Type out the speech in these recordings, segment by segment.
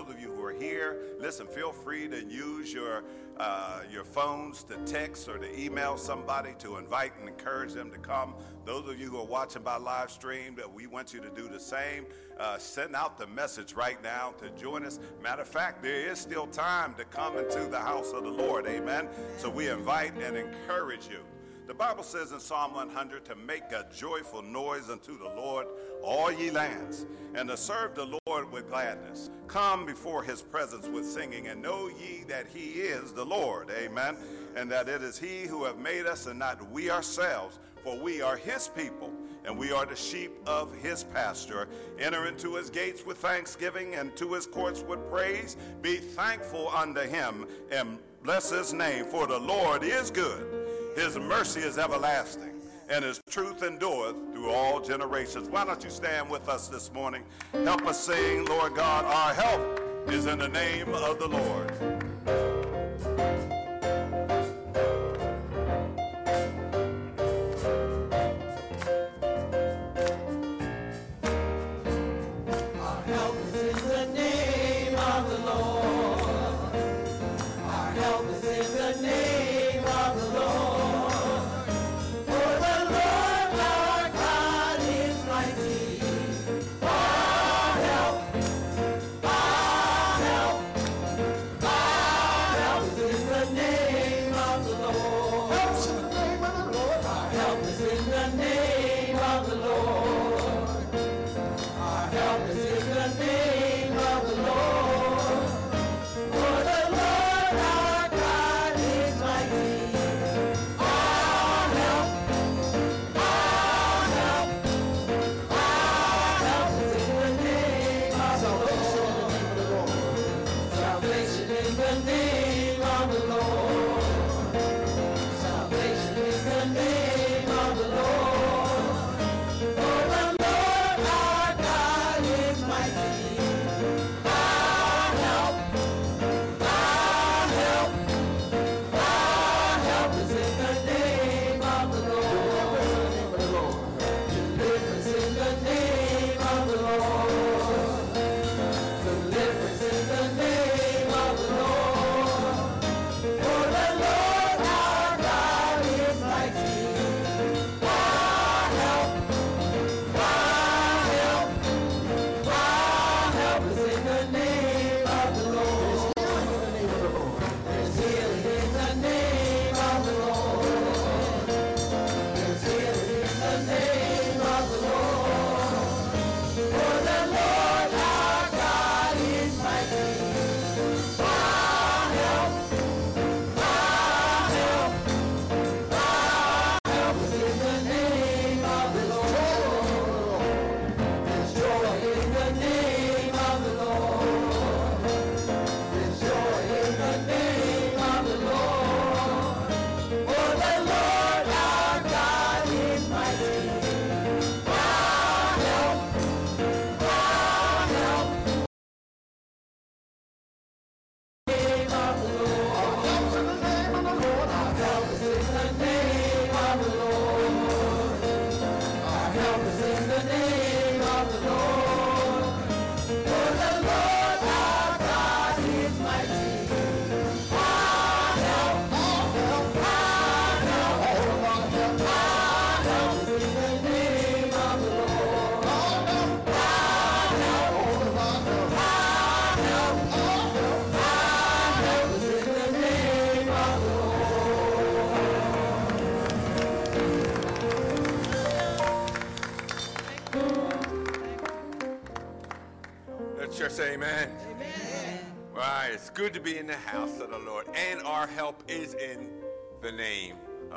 Those of you who are here, listen, feel free to use your, uh, your phones to text or to email somebody to invite and encourage them to come. Those of you who are watching by live stream, that we want you to do the same. Uh, send out the message right now to join us. Matter of fact, there is still time to come into the house of the Lord. Amen. So we invite and encourage you. The Bible says in Psalm 100 to make a joyful noise unto the Lord, all ye lands, and to serve the Lord with gladness. Come before his presence with singing, and know ye that he is the Lord. Amen. And that it is he who have made us and not we ourselves, for we are his people, and we are the sheep of his pasture. Enter into his gates with thanksgiving, and to his courts with praise. Be thankful unto him, and bless his name, for the Lord is good his mercy is everlasting, and his truth endureth through all generations. Why don't you stand with us this morning? Help us sing, Lord God, our help is in the name of the Lord.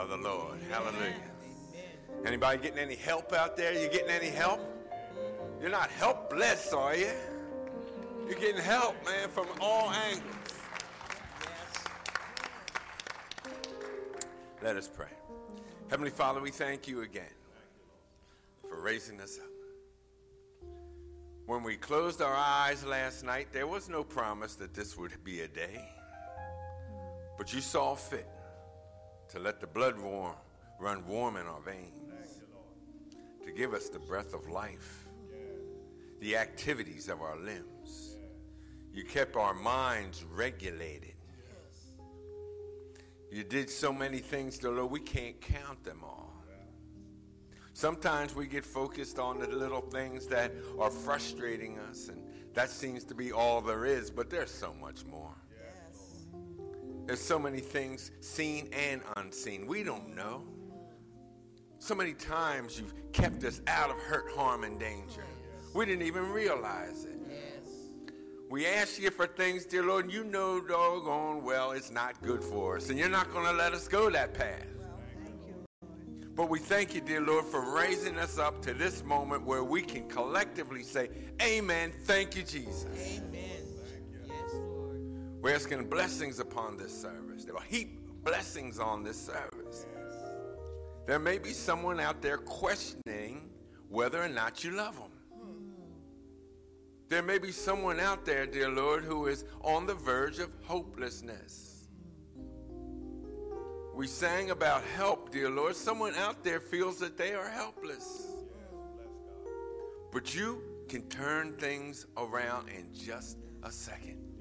Of the Lord. Hallelujah. Anybody getting any help out there? You getting any help? You're not helpless, are you? You're getting help, man, from all angles. Let us pray. Heavenly Father, we thank you again for raising us up. When we closed our eyes last night, there was no promise that this would be a day. But you saw fit to let the blood warm, run warm in our veins, to give us the breath of life, the activities of our limbs. You kept our minds regulated. You did so many things, dear Lord, we can't count them all. Sometimes we get focused on the little things that are frustrating us, and that seems to be all there is, but there's so much more. There's so many things seen and unseen. We don't know. So many times you've kept us out of hurt, harm, and danger. We didn't even realize it. We ask you for things, dear Lord, and you know doggone well it's not good for us, and you're not going to let us go that path. But we thank you, dear Lord, for raising us up to this moment where we can collectively say, Amen. Thank you, Jesus. Amen. We're asking blessings upon this service. There will heap blessings on this service. There may be someone out there questioning whether or not you love them. There may be someone out there, dear Lord, who is on the verge of hopelessness. We sang about help, dear Lord. Someone out there feels that they are helpless. But you can turn things around in just a second.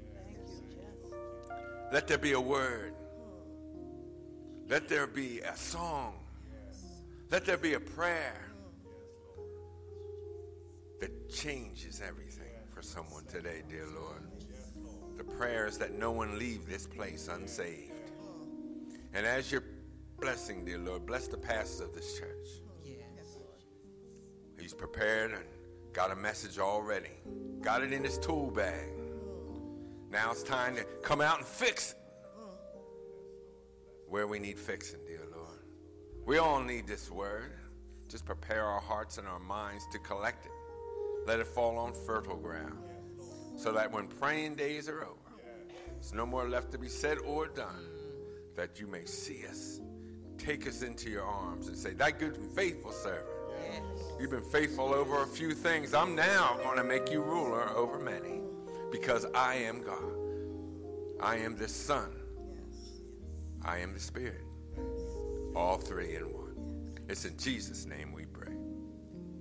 Let there be a word. Let there be a song. Let there be a prayer that changes everything for someone today, dear Lord. The prayers that no one leave this place unsaved. And as you're blessing, dear Lord, bless the pastor of this church. He's prepared and got a message already. Got it in his tool bag. Now it's time to come out and fix. Where we need fixing, dear Lord. We all need this word. Just prepare our hearts and our minds to collect it. Let it fall on fertile ground. So that when praying days are over, there's no more left to be said or done. That you may see us, take us into your arms, and say, That good and faithful servant. You've been faithful over a few things. I'm now going to make you ruler over many because I am God. I am the Son. I am the Spirit. All three in one. It's in Jesus' name we pray.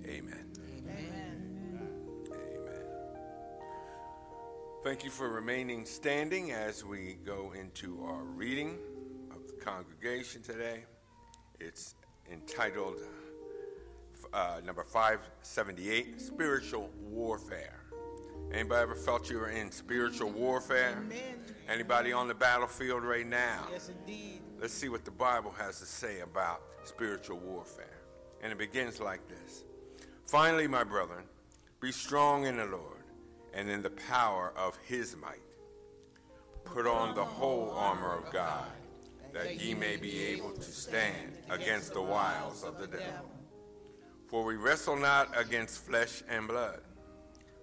Amen. Amen. Amen. Thank you for remaining standing as we go into our reading of the congregation today. It's entitled uh, number 578 Spiritual Warfare. Anybody ever felt you were in spiritual warfare? Amen. Anybody on the battlefield right now? Yes, indeed. Let's see what the Bible has to say about spiritual warfare. And it begins like this Finally, my brethren, be strong in the Lord and in the power of his might. Put on the whole armor of God, that ye may be able to stand against the wiles of the devil. For we wrestle not against flesh and blood,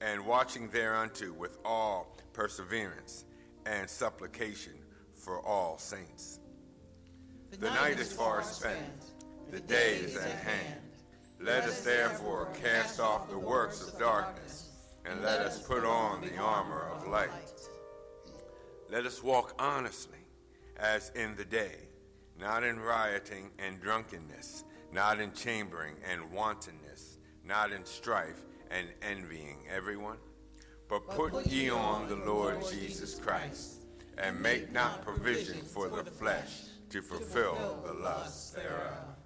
and watching thereunto with all perseverance and supplication for all saints. The night is far spent, the day is at hand. Let us therefore cast off the works of darkness, and let us put on the armor of light. Let us walk honestly, as in the day, not in rioting and drunkenness, not in chambering and wantonness, not in strife and envying everyone. But put ye on the Lord Jesus Christ, and make not provision for the flesh to fulfill the lusts thereof.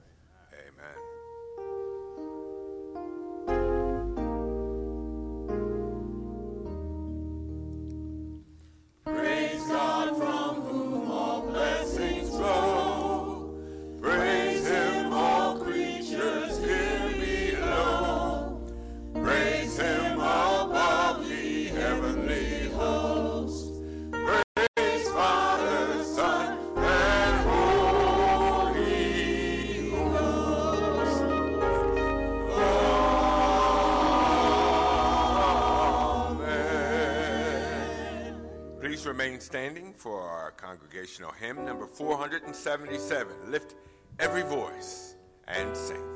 remain standing for our congregational hymn number 477 Lift Every Voice and Sing.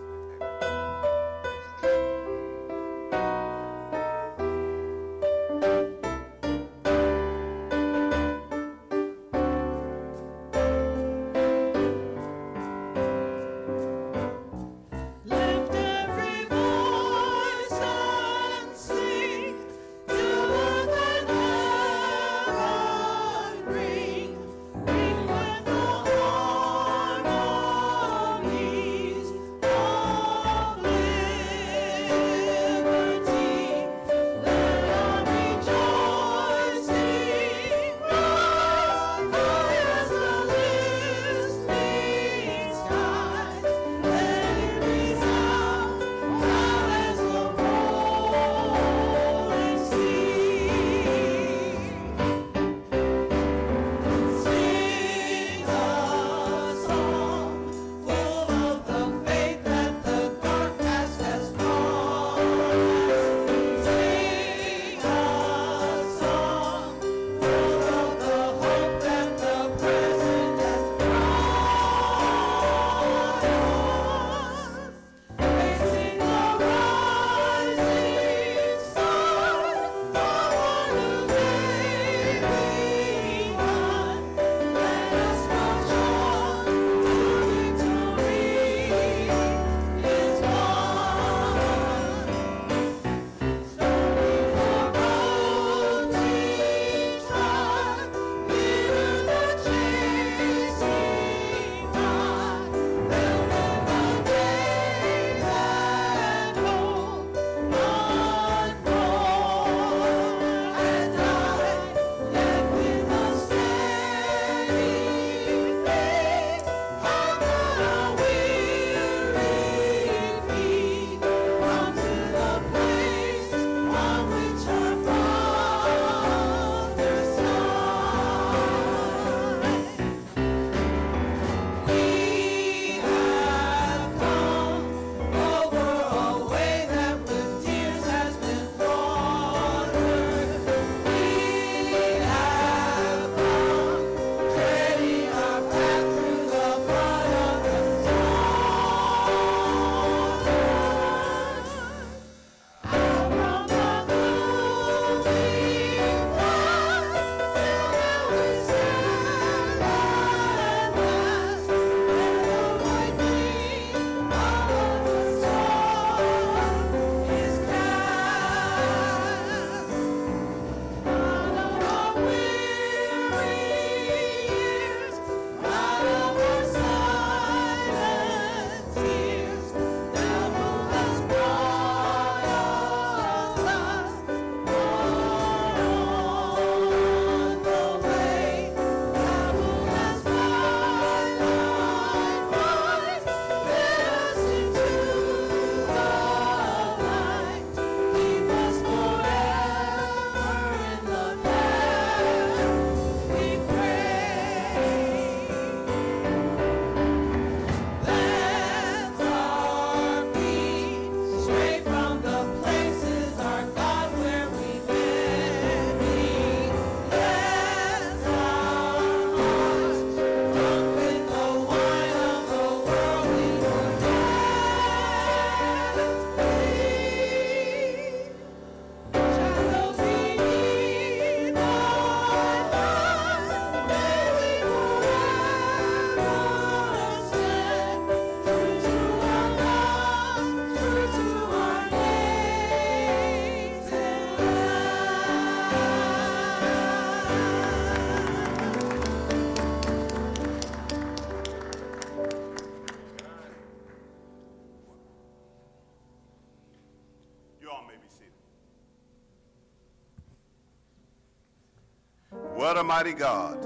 mighty God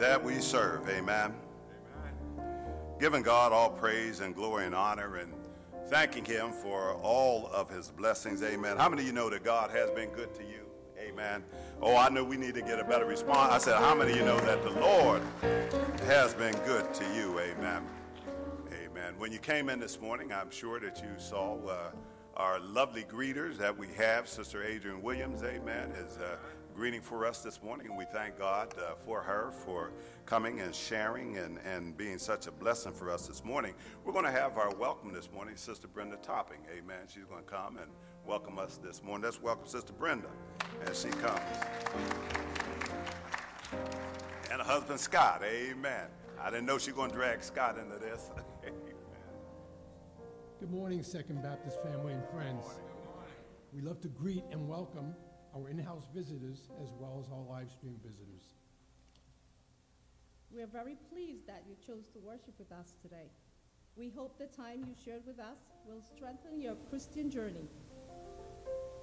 that we serve. Amen. Amen. Giving God all praise and glory and honor and thanking Him for all of His blessings. Amen. How many of you know that God has been good to you? Amen. Oh, I know we need to get a better response. I said, How many of you know that the Lord has been good to you? Amen. Amen. When you came in this morning, I'm sure that you saw. Uh, our lovely greeters that we have, Sister Adrian Williams, amen, is uh, greeting for us this morning, and we thank God uh, for her for coming and sharing and, and being such a blessing for us this morning. We're going to have our welcome this morning, Sister Brenda Topping. Amen. She's going to come and welcome us this morning. Let's welcome Sister Brenda as she comes. And her husband Scott. Amen. I didn't know she was going to drag Scott into this. Amen. Good morning, Second Baptist family and friends. We love to greet and welcome our in-house visitors as well as our live stream visitors. We are very pleased that you chose to worship with us today. We hope the time you shared with us will strengthen your Christian journey.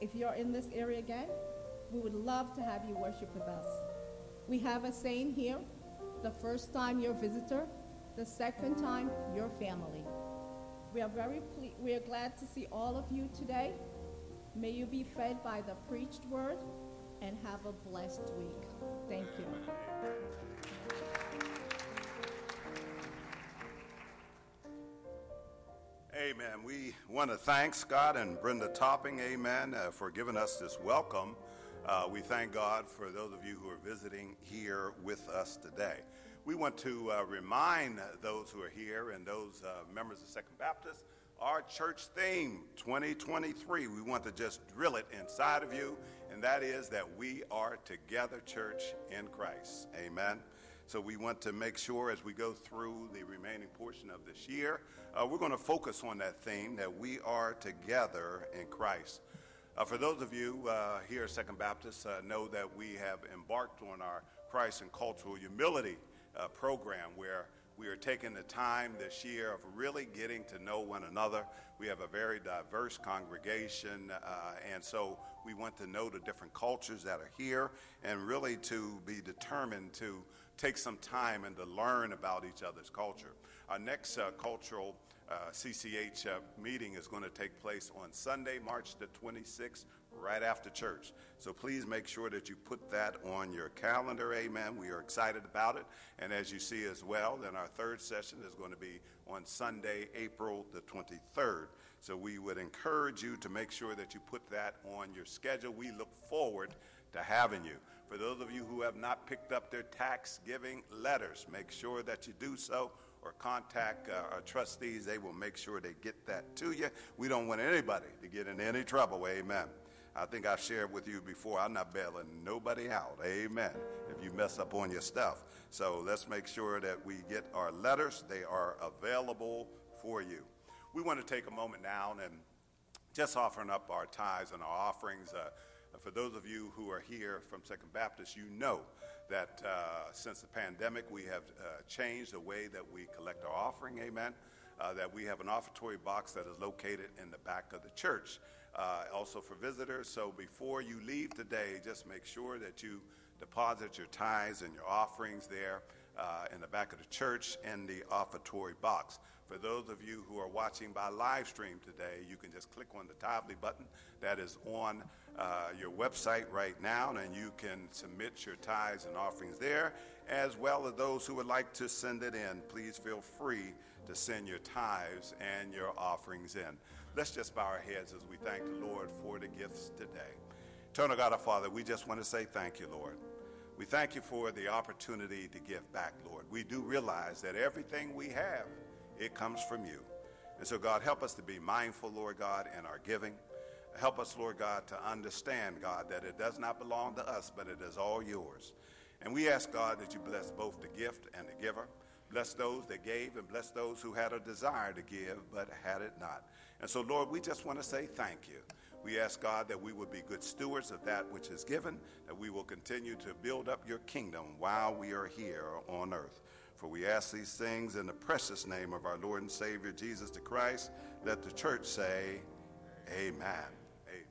If you're in this area again, we would love to have you worship with us. We have a saying here the first time you're a visitor, the second time you're family. We are very we are glad to see all of you today. May you be fed by the preached word and have a blessed week. Thank you. Amen. We want to thank Scott and Brenda Topping, amen, uh, for giving us this welcome. Uh, we thank God for those of you who are visiting here with us today. We want to uh, remind those who are here and those uh, members of Second Baptist our church theme 2023. We want to just drill it inside of you, and that is that we are together, church in Christ. Amen. So we want to make sure as we go through the remaining portion of this year, uh, we're going to focus on that theme that we are together in Christ. Uh, for those of you uh, here at Second Baptist, uh, know that we have embarked on our Christ and Cultural Humility uh, program where we are taking the time this year of really getting to know one another. We have a very diverse congregation, uh, and so we want to know the different cultures that are here and really to be determined to take some time and to learn about each other's culture. Our next uh, cultural uh, CCH uh, meeting is going to take place on Sunday, March the 26th, right after church. So please make sure that you put that on your calendar. Amen. We are excited about it. And as you see as well, then our third session is going to be on Sunday, April the 23rd. So we would encourage you to make sure that you put that on your schedule. We look forward to having you. For those of you who have not picked up their tax giving letters, make sure that you do so or contact uh, our trustees. They will make sure they get that to you. We don't want anybody to get in any trouble. Amen. I think I've shared with you before, I'm not bailing nobody out. Amen. If you mess up on your stuff. So let's make sure that we get our letters. They are available for you. We want to take a moment now and just offering up our tithes and our offerings. Uh, for those of you who are here from Second Baptist, you know that uh, since the pandemic, we have uh, changed the way that we collect our offering, amen. Uh, that we have an offertory box that is located in the back of the church, uh, also for visitors. So before you leave today, just make sure that you deposit your tithes and your offerings there uh, in the back of the church in the offertory box. For those of you who are watching by live stream today, you can just click on the Tithely button that is on uh, your website right now, and you can submit your tithes and offerings there, as well as those who would like to send it in. Please feel free to send your tithes and your offerings in. Let's just bow our heads as we thank the Lord for the gifts today. Eternal God, our Father, we just want to say thank you, Lord. We thank you for the opportunity to give back, Lord. We do realize that everything we have, it comes from you. And so, God, help us to be mindful, Lord God, in our giving. Help us, Lord God, to understand, God, that it does not belong to us, but it is all yours. And we ask, God, that you bless both the gift and the giver. Bless those that gave and bless those who had a desire to give but had it not. And so, Lord, we just want to say thank you. We ask, God, that we would be good stewards of that which is given, that we will continue to build up your kingdom while we are here on earth. For we ask these things in the precious name of our Lord and Savior, Jesus the Christ. Let the church say, Amen. Amen.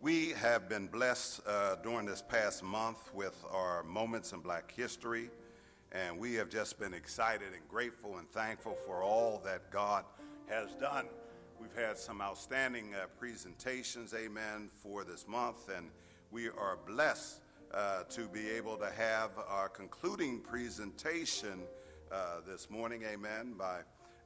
We have been blessed uh, during this past month with our Moments in Black History, and we have just been excited and grateful and thankful for all that God has done. We've had some outstanding uh, presentations, amen, for this month, and we are blessed uh, to be able to have our concluding presentation uh, this morning, amen, by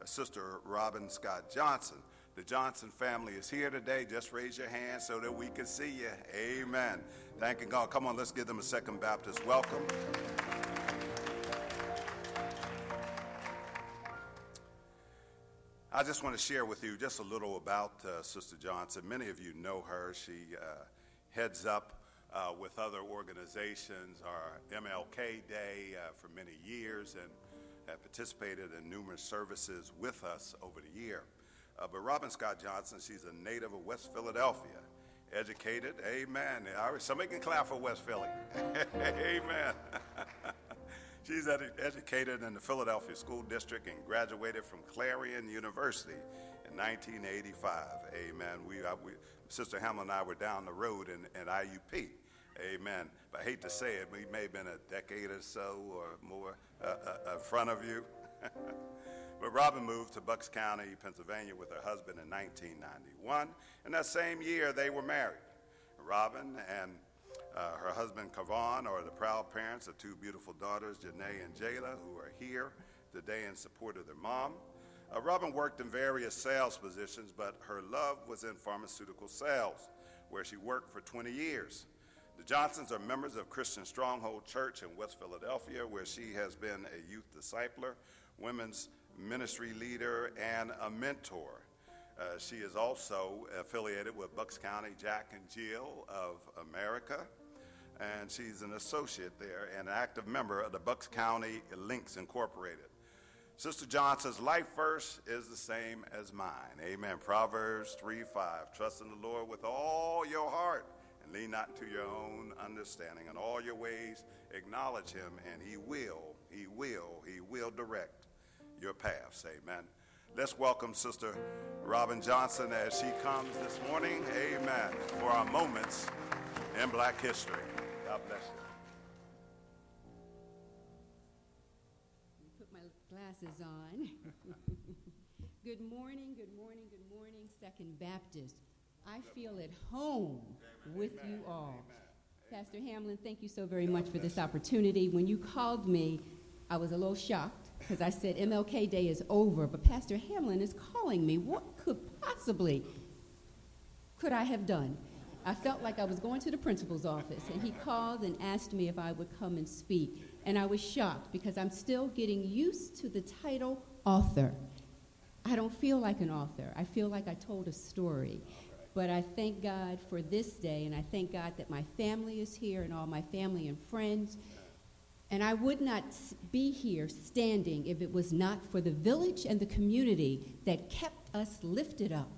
Sister Robin Scott Johnson. the Johnson family is here today, just raise your hand so that we can see you. Amen. Thanking God. Come on, let's give them a Second Baptist welcome. I just want to share with you just a little about uh, Sister Johnson. Many of you know her. She uh, heads up uh, with other organizations our MLK Day uh, for many years and have participated in numerous services with us over the year. Uh, but Robin Scott Johnson, she's a native of West Philadelphia, educated. Amen. Somebody can clap for West Philly. Amen. She's ed- educated in the Philadelphia School District and graduated from Clarion University in 1985. Amen. We, uh, we Sister Hamlin and I were down the road in, in IUP. Amen. But I hate to say it, we may have been a decade or so or more uh, uh, in front of you. but Robin moved to Bucks County, Pennsylvania with her husband in 1991. And that same year, they were married. Robin and uh, her husband, Kavan, are the proud parents of two beautiful daughters, Janae and Jayla, who are here today in support of their mom. Uh, Robin worked in various sales positions, but her love was in pharmaceutical sales, where she worked for 20 years. The Johnsons are members of Christian Stronghold Church in West Philadelphia, where she has been a youth discipler, women's ministry leader, and a mentor. Uh, she is also affiliated with Bucks County Jack and Jill of America and she's an associate there and an active member of the Bucks County Links Incorporated. Sister Johnson's life first is the same as mine. Amen. Proverbs 3 5. Trust in the Lord with all your heart and lean not to your own understanding. In all your ways, acknowledge him, and he will, he will, he will direct your paths. Amen. Let's welcome Sister Robin Johnson as she comes this morning. Amen. For our moments in black history. God bless you. Put my glasses on. good morning, good morning, good morning, Second Baptist. I feel at home with you all. Pastor Hamlin, thank you so very much for this opportunity. When you called me, I was a little shocked because I said MLK Day is over, but Pastor Hamlin is calling me. What could possibly could I have done? I felt like I was going to the principal's office, and he called and asked me if I would come and speak. And I was shocked because I'm still getting used to the title author. I don't feel like an author. I feel like I told a story. But I thank God for this day, and I thank God that my family is here and all my family and friends. And I would not be here standing if it was not for the village and the community that kept us lifted up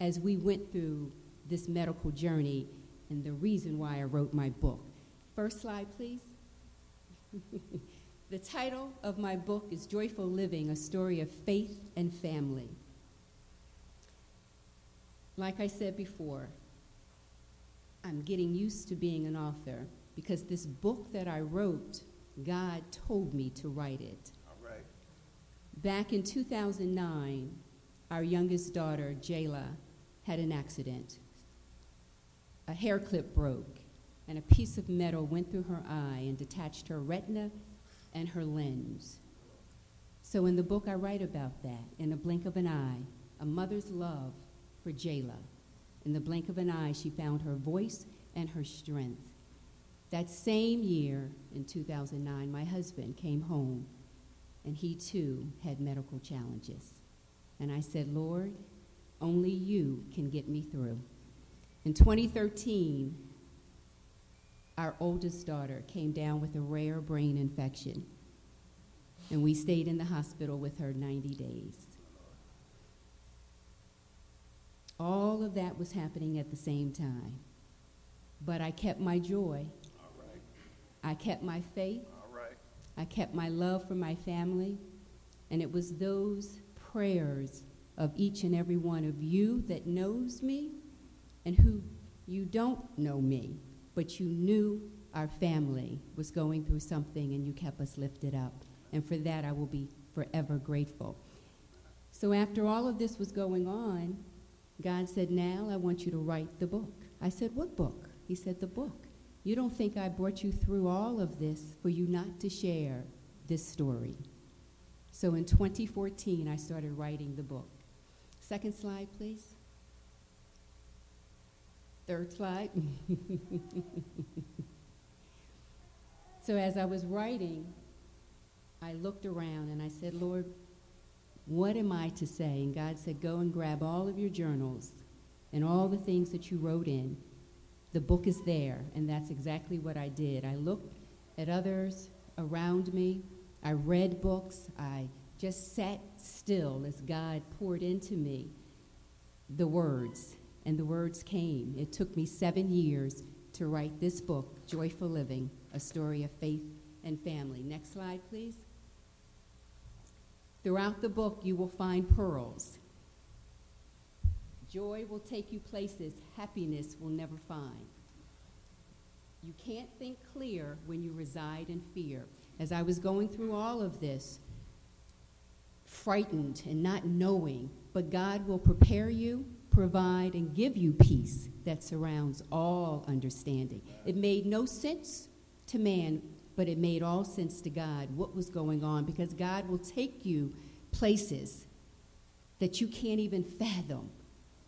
as we went through this medical journey and the reason why I wrote my book. First slide, please. the title of my book is Joyful Living A Story of Faith and Family. Like I said before, I'm getting used to being an author because this book that I wrote, God told me to write it. All right. Back in 2009, our youngest daughter, Jayla, had an accident a hair clip broke, and a piece of metal went through her eye and detached her retina and her lens. So in the book, I write about that. In the blink of an eye, a mother's love for Jayla. In the blink of an eye, she found her voice and her strength. That same year, in 2009, my husband came home, and he too had medical challenges. And I said, Lord, only you can get me through. In 2013, our oldest daughter came down with a rare brain infection, and we stayed in the hospital with her 90 days. All of that was happening at the same time. But I kept my joy. Right. I kept my faith. All right. I kept my love for my family. And it was those prayers of each and every one of you that knows me and who you don't know me, but you knew our family was going through something and you kept us lifted up. And for that, I will be forever grateful. So, after all of this was going on, God said, Now I want you to write the book. I said, What book? He said, The book. You don't think I brought you through all of this for you not to share this story. So in 2014, I started writing the book. Second slide, please. Third slide. so as I was writing, I looked around and I said, Lord, what am I to say? And God said, Go and grab all of your journals and all the things that you wrote in. The book is there. And that's exactly what I did. I looked at others around me. I read books. I just sat still as God poured into me the words. And the words came. It took me seven years to write this book, Joyful Living, a story of faith and family. Next slide, please. Throughout the book, you will find pearls. Joy will take you places happiness will never find. You can't think clear when you reside in fear. As I was going through all of this, frightened and not knowing, but God will prepare you, provide, and give you peace that surrounds all understanding. It made no sense to man, but it made all sense to God what was going on because God will take you places that you can't even fathom,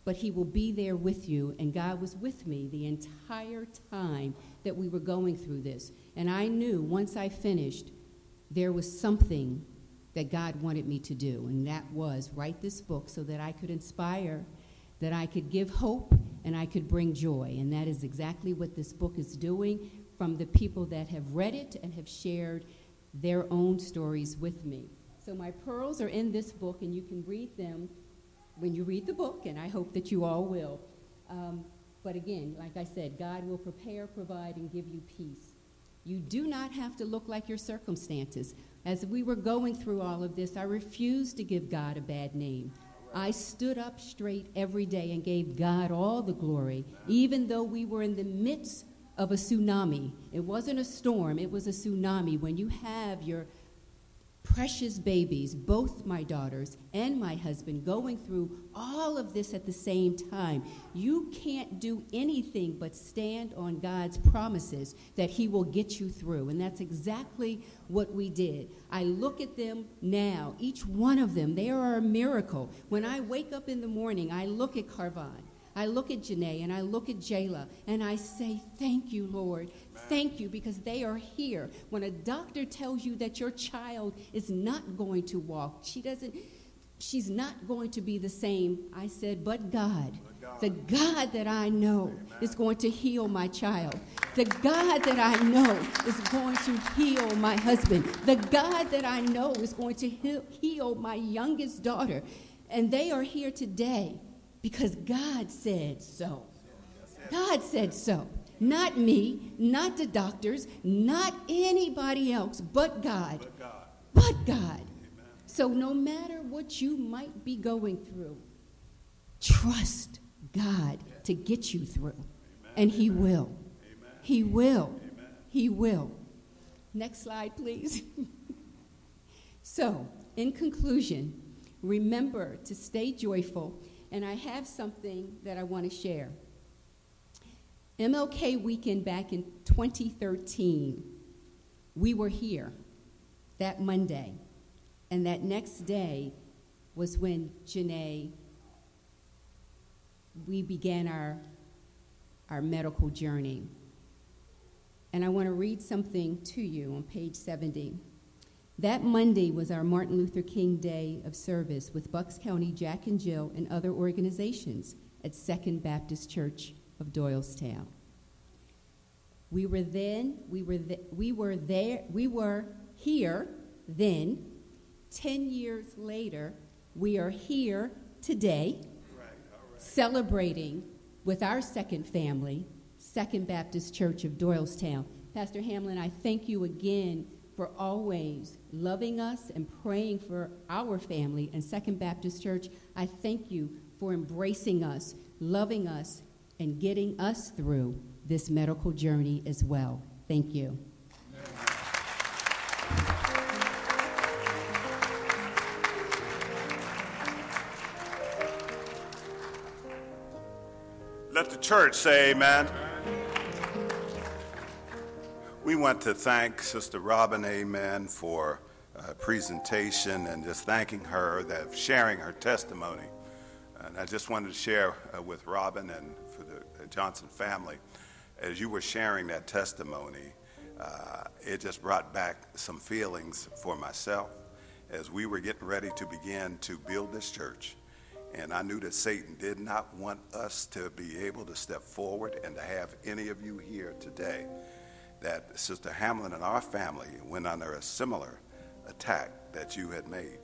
but He will be there with you. And God was with me the entire time that we were going through this. And I knew once I finished, there was something that God wanted me to do, and that was write this book so that I could inspire, that I could give hope, and I could bring joy. And that is exactly what this book is doing from the people that have read it and have shared their own stories with me. So my pearls are in this book, and you can read them when you read the book, and I hope that you all will. Um, but again, like I said, God will prepare, provide, and give you peace. You do not have to look like your circumstances. As we were going through all of this, I refused to give God a bad name. I stood up straight every day and gave God all the glory, even though we were in the midst of a tsunami. It wasn't a storm, it was a tsunami. When you have your precious babies, both my daughters and my husband, going through all of this at the same time. You can't do anything but stand on God's promises that He will get you through. And that's exactly what we did. I look at them now, each one of them, they are a miracle. When I wake up in the morning, I look at Carvon. I look at Janae and I look at Jayla and I say, Thank you, Lord. Thank you because they are here. When a doctor tells you that your child is not going to walk, she doesn't, she's not going to be the same. I said, But God, the God that I know is going to heal my child. The God that I know is going to heal my husband. The God that I know is going to heal, heal my youngest daughter. And they are here today because God said so. God said so. Not me, not the doctors, not anybody else, but God. But God. So no matter what you might be going through, trust God to get you through. And He will. He will. He will. Next slide, please. so, in conclusion, remember to stay joyful and I have something that I want to share. MLK weekend back in 2013, we were here that Monday, and that next day was when Janae, we began our, our medical journey. And I want to read something to you on page 70. That Monday was our Martin Luther King Day of service with Bucks County Jack and Jill and other organizations at Second Baptist Church of Doylestown. We were then, we were, th- we were there, we were here then. Ten years later, we are here today celebrating with our second family, Second Baptist Church of Doylestown. Pastor Hamlin, I thank you again for always loving us and praying for our family and Second Baptist Church. I thank you for embracing us, loving us, and getting us through this medical journey as well. Thank you. Let the church say amen. We want to thank Sister Robin, amen, for uh, presentation and just thanking her that sharing her testimony. And I just wanted to share uh, with Robin and Johnson family, as you were sharing that testimony, uh, it just brought back some feelings for myself as we were getting ready to begin to build this church. And I knew that Satan did not want us to be able to step forward and to have any of you here today. That Sister Hamlin and our family went under a similar attack that you had made.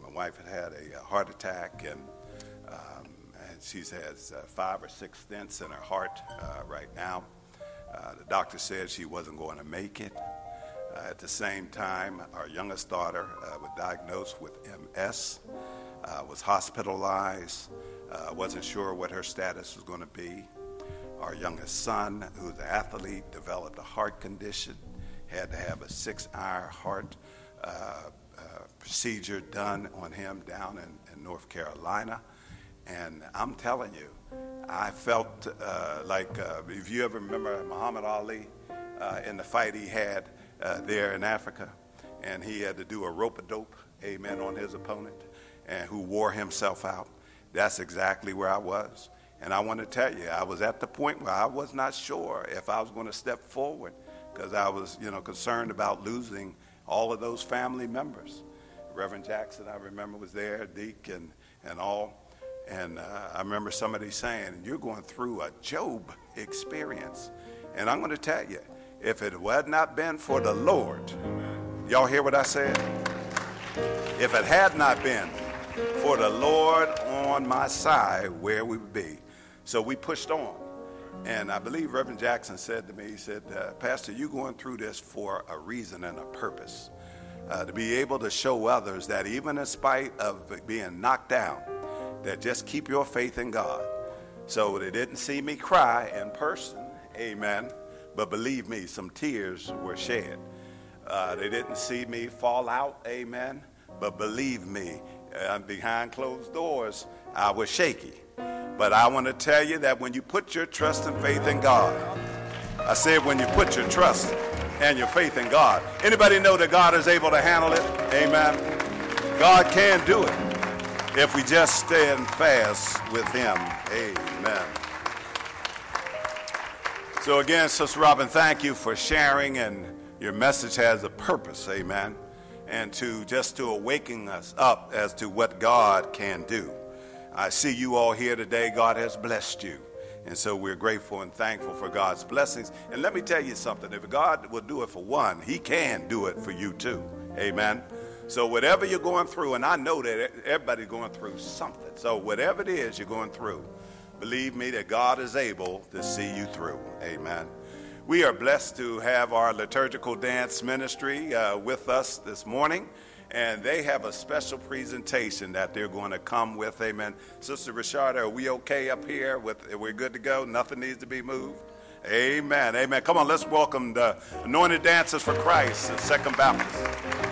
My wife had had a heart attack, and, um, she's has uh, five or six stents in her heart uh, right now. Uh, the doctor said she wasn't going to make it. Uh, at the same time, our youngest daughter uh, was diagnosed with MS, was hospitalized, wasn't sure what her status was going to be. Our youngest son, who's an athlete, developed a heart condition, had to have a six hour heart procedure done on him down in, in North Carolina. And I'm telling you, I felt uh, like uh, if you ever remember Muhammad Ali uh, in the fight he had uh, there in Africa, and he had to do a rope a dope, amen, on his opponent, and who wore himself out. That's exactly where I was. And I want to tell you, I was at the point where I was not sure if I was going to step forward because I was, you know, concerned about losing all of those family members. Reverend Jackson, I remember, was there, Deke, and, and all. And uh, I remember somebody saying, You're going through a Job experience. And I'm going to tell you, if it had not been for the Lord, y'all hear what I said? If it had not been for the Lord on my side, where we would be. So we pushed on. And I believe Reverend Jackson said to me, he said, uh, Pastor, you're going through this for a reason and a purpose. Uh, to be able to show others that even in spite of being knocked down, that just keep your faith in God. So they didn't see me cry in person, amen, but believe me, some tears were shed. Uh, they didn't see me fall out, amen, but believe me, uh, behind closed doors, I was shaky. But I want to tell you that when you put your trust and faith in God, I said when you put your trust and your faith in God, anybody know that God is able to handle it? Amen. God can do it if we just stand fast with Him. Amen. So again, Sister Robin, thank you for sharing, and your message has a purpose. Amen. And to just to awaken us up as to what God can do. I see you all here today. God has blessed you. And so we're grateful and thankful for God's blessings. And let me tell you something if God will do it for one, He can do it for you too. Amen. So, whatever you're going through, and I know that everybody's going through something. So, whatever it is you're going through, believe me that God is able to see you through. Amen. We are blessed to have our liturgical dance ministry uh, with us this morning and they have a special presentation that they're going to come with. Amen. Sister Richard, are we okay up here? With we're good to go. Nothing needs to be moved. Amen. Amen. Come on, let's welcome the anointed dancers for Christ, the Second Baptist.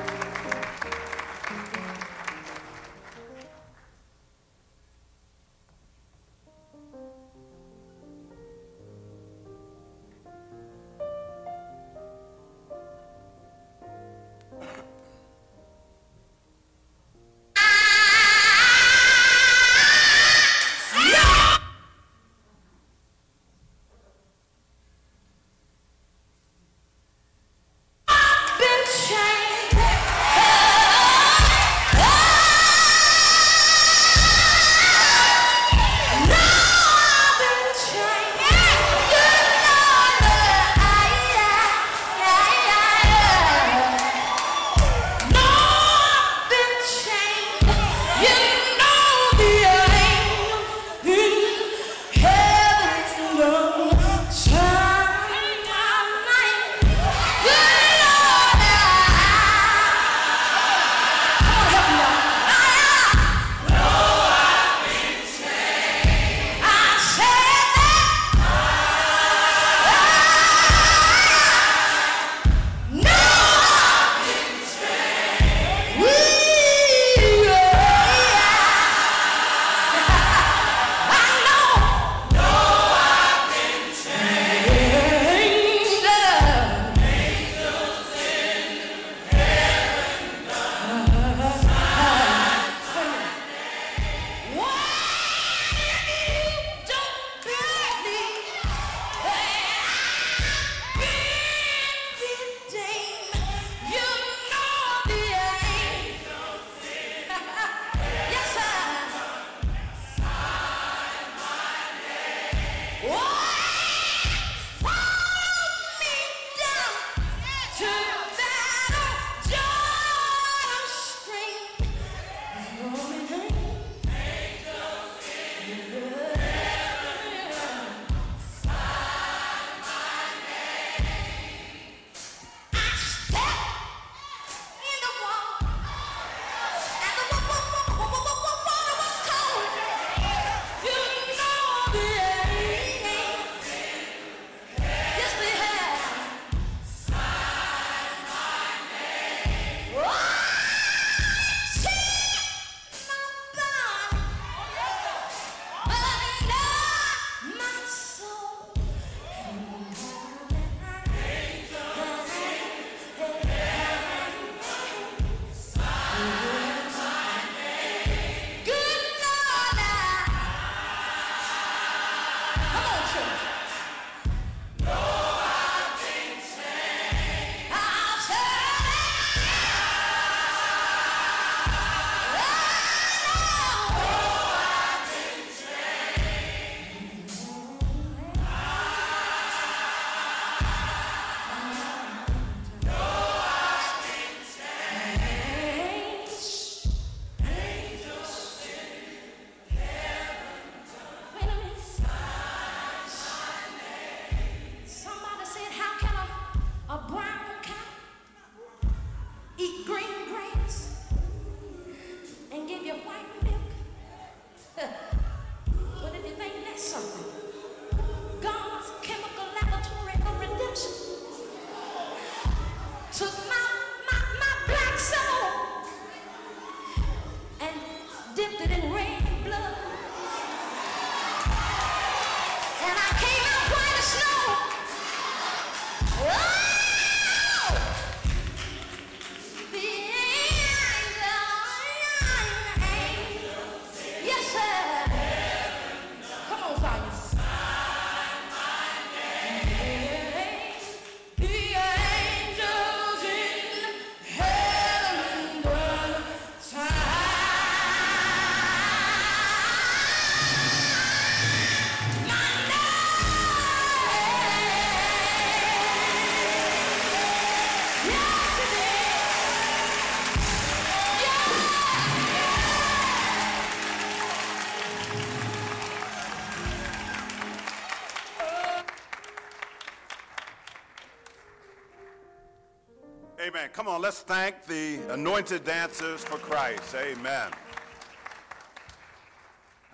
Amen. Come on, let's thank the anointed dancers for Christ. Amen.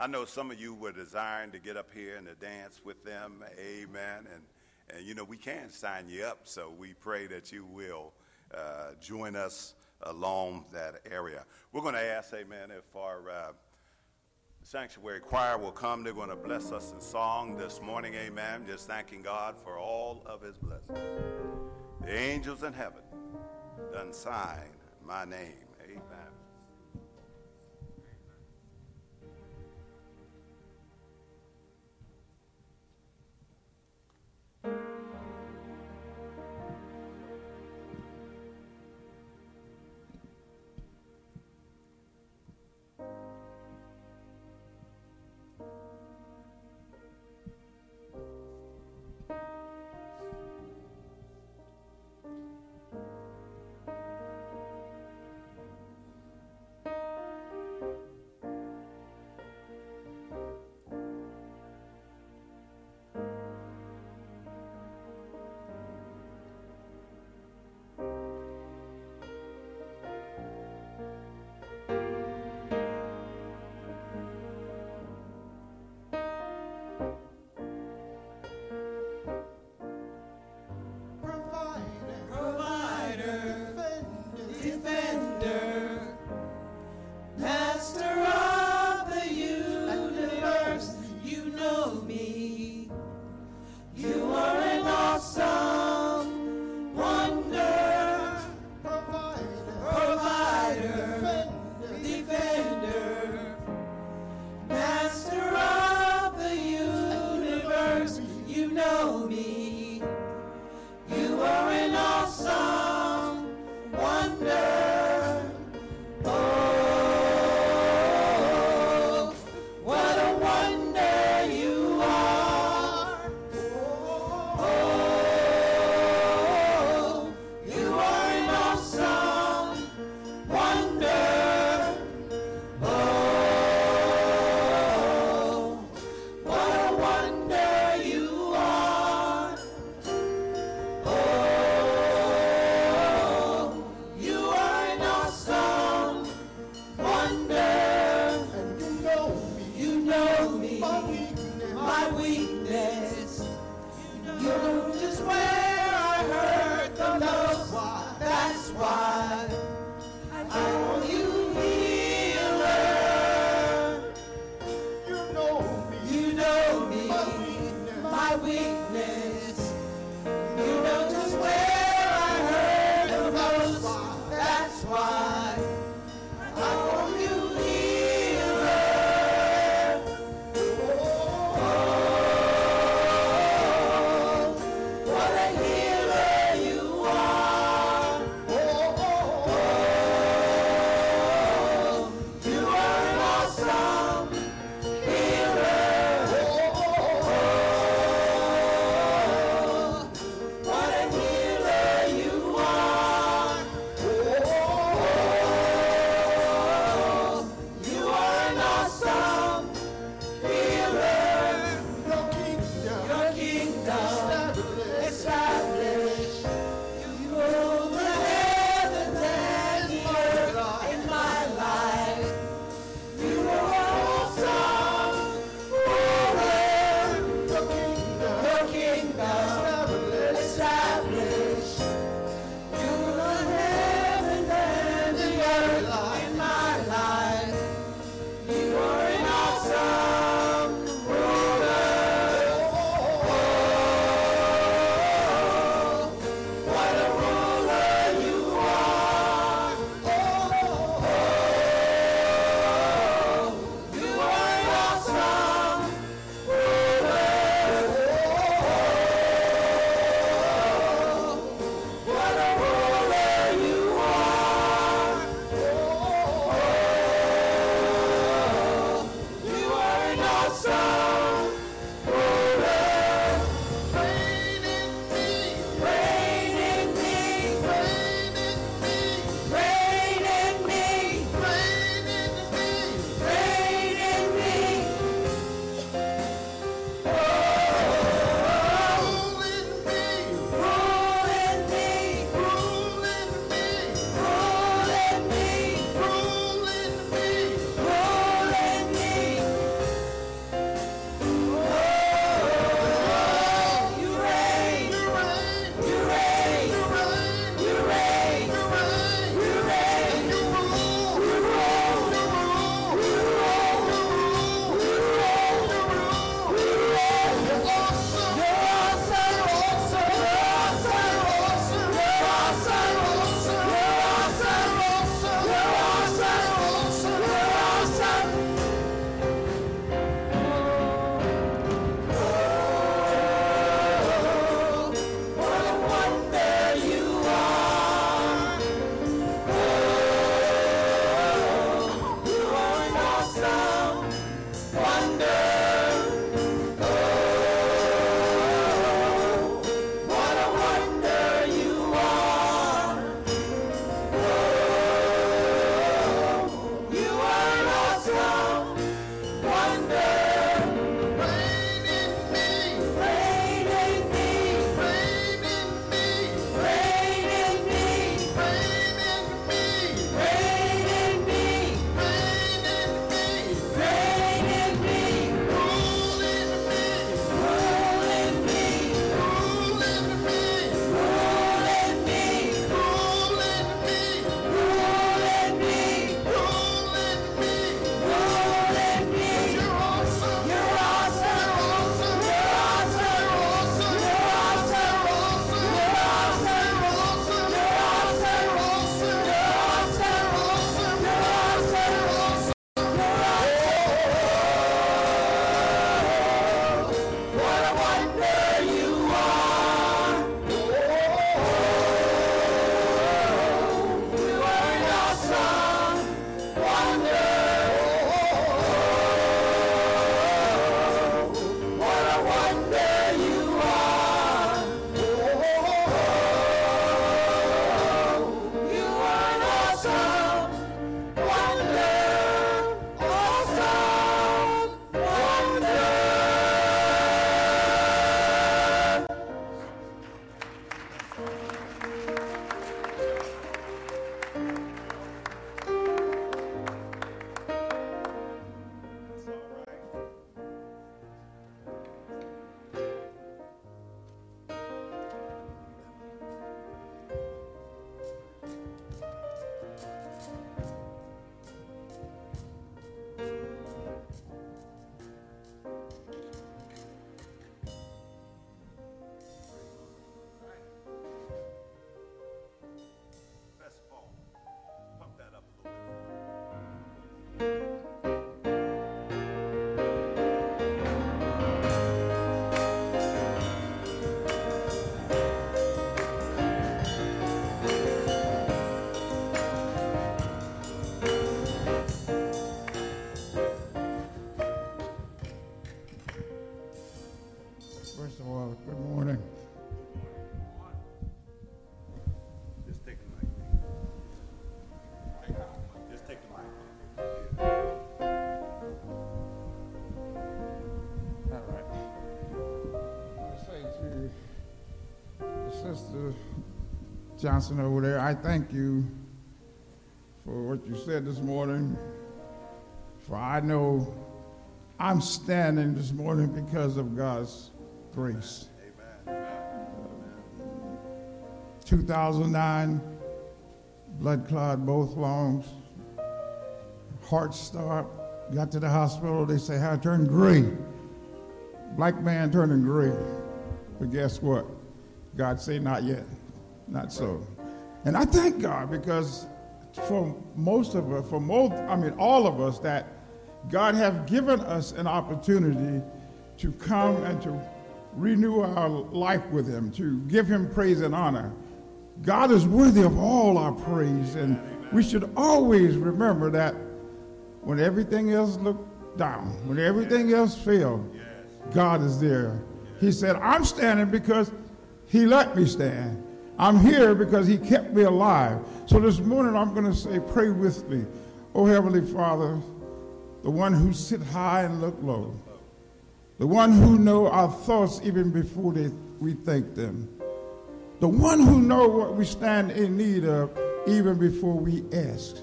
I know some of you were desiring to get up here and to dance with them. Amen. And, and you know, we can sign you up, so we pray that you will uh, join us along that area. We're going to ask, amen, if our uh, sanctuary choir will come. They're going to bless us in song this morning. Amen. Just thanking God for all of his blessings. The angels in heaven sign my name. Johnson over there, I thank you for what you said this morning. For I know I'm standing this morning because of God's grace. 2009, blood clot both lungs, heart stop. Got to the hospital, they say, "How I turned gray. Black man turning gray. But guess what? God say, not yet. Not so. And I thank God because for most of us, for most, I mean, all of us, that God have given us an opportunity to come and to renew our life with Him, to give Him praise and honor. God is worthy of all our praise, and we should always remember that when everything else looked down, when everything else failed, God is there. He said, I'm standing because He let me stand. I'm here because He kept me alive. So this morning I'm going to say, pray with me. Oh, Heavenly Father, the one who sit high and look low, the one who know our thoughts even before they, we think them, the one who know what we stand in need of even before we ask.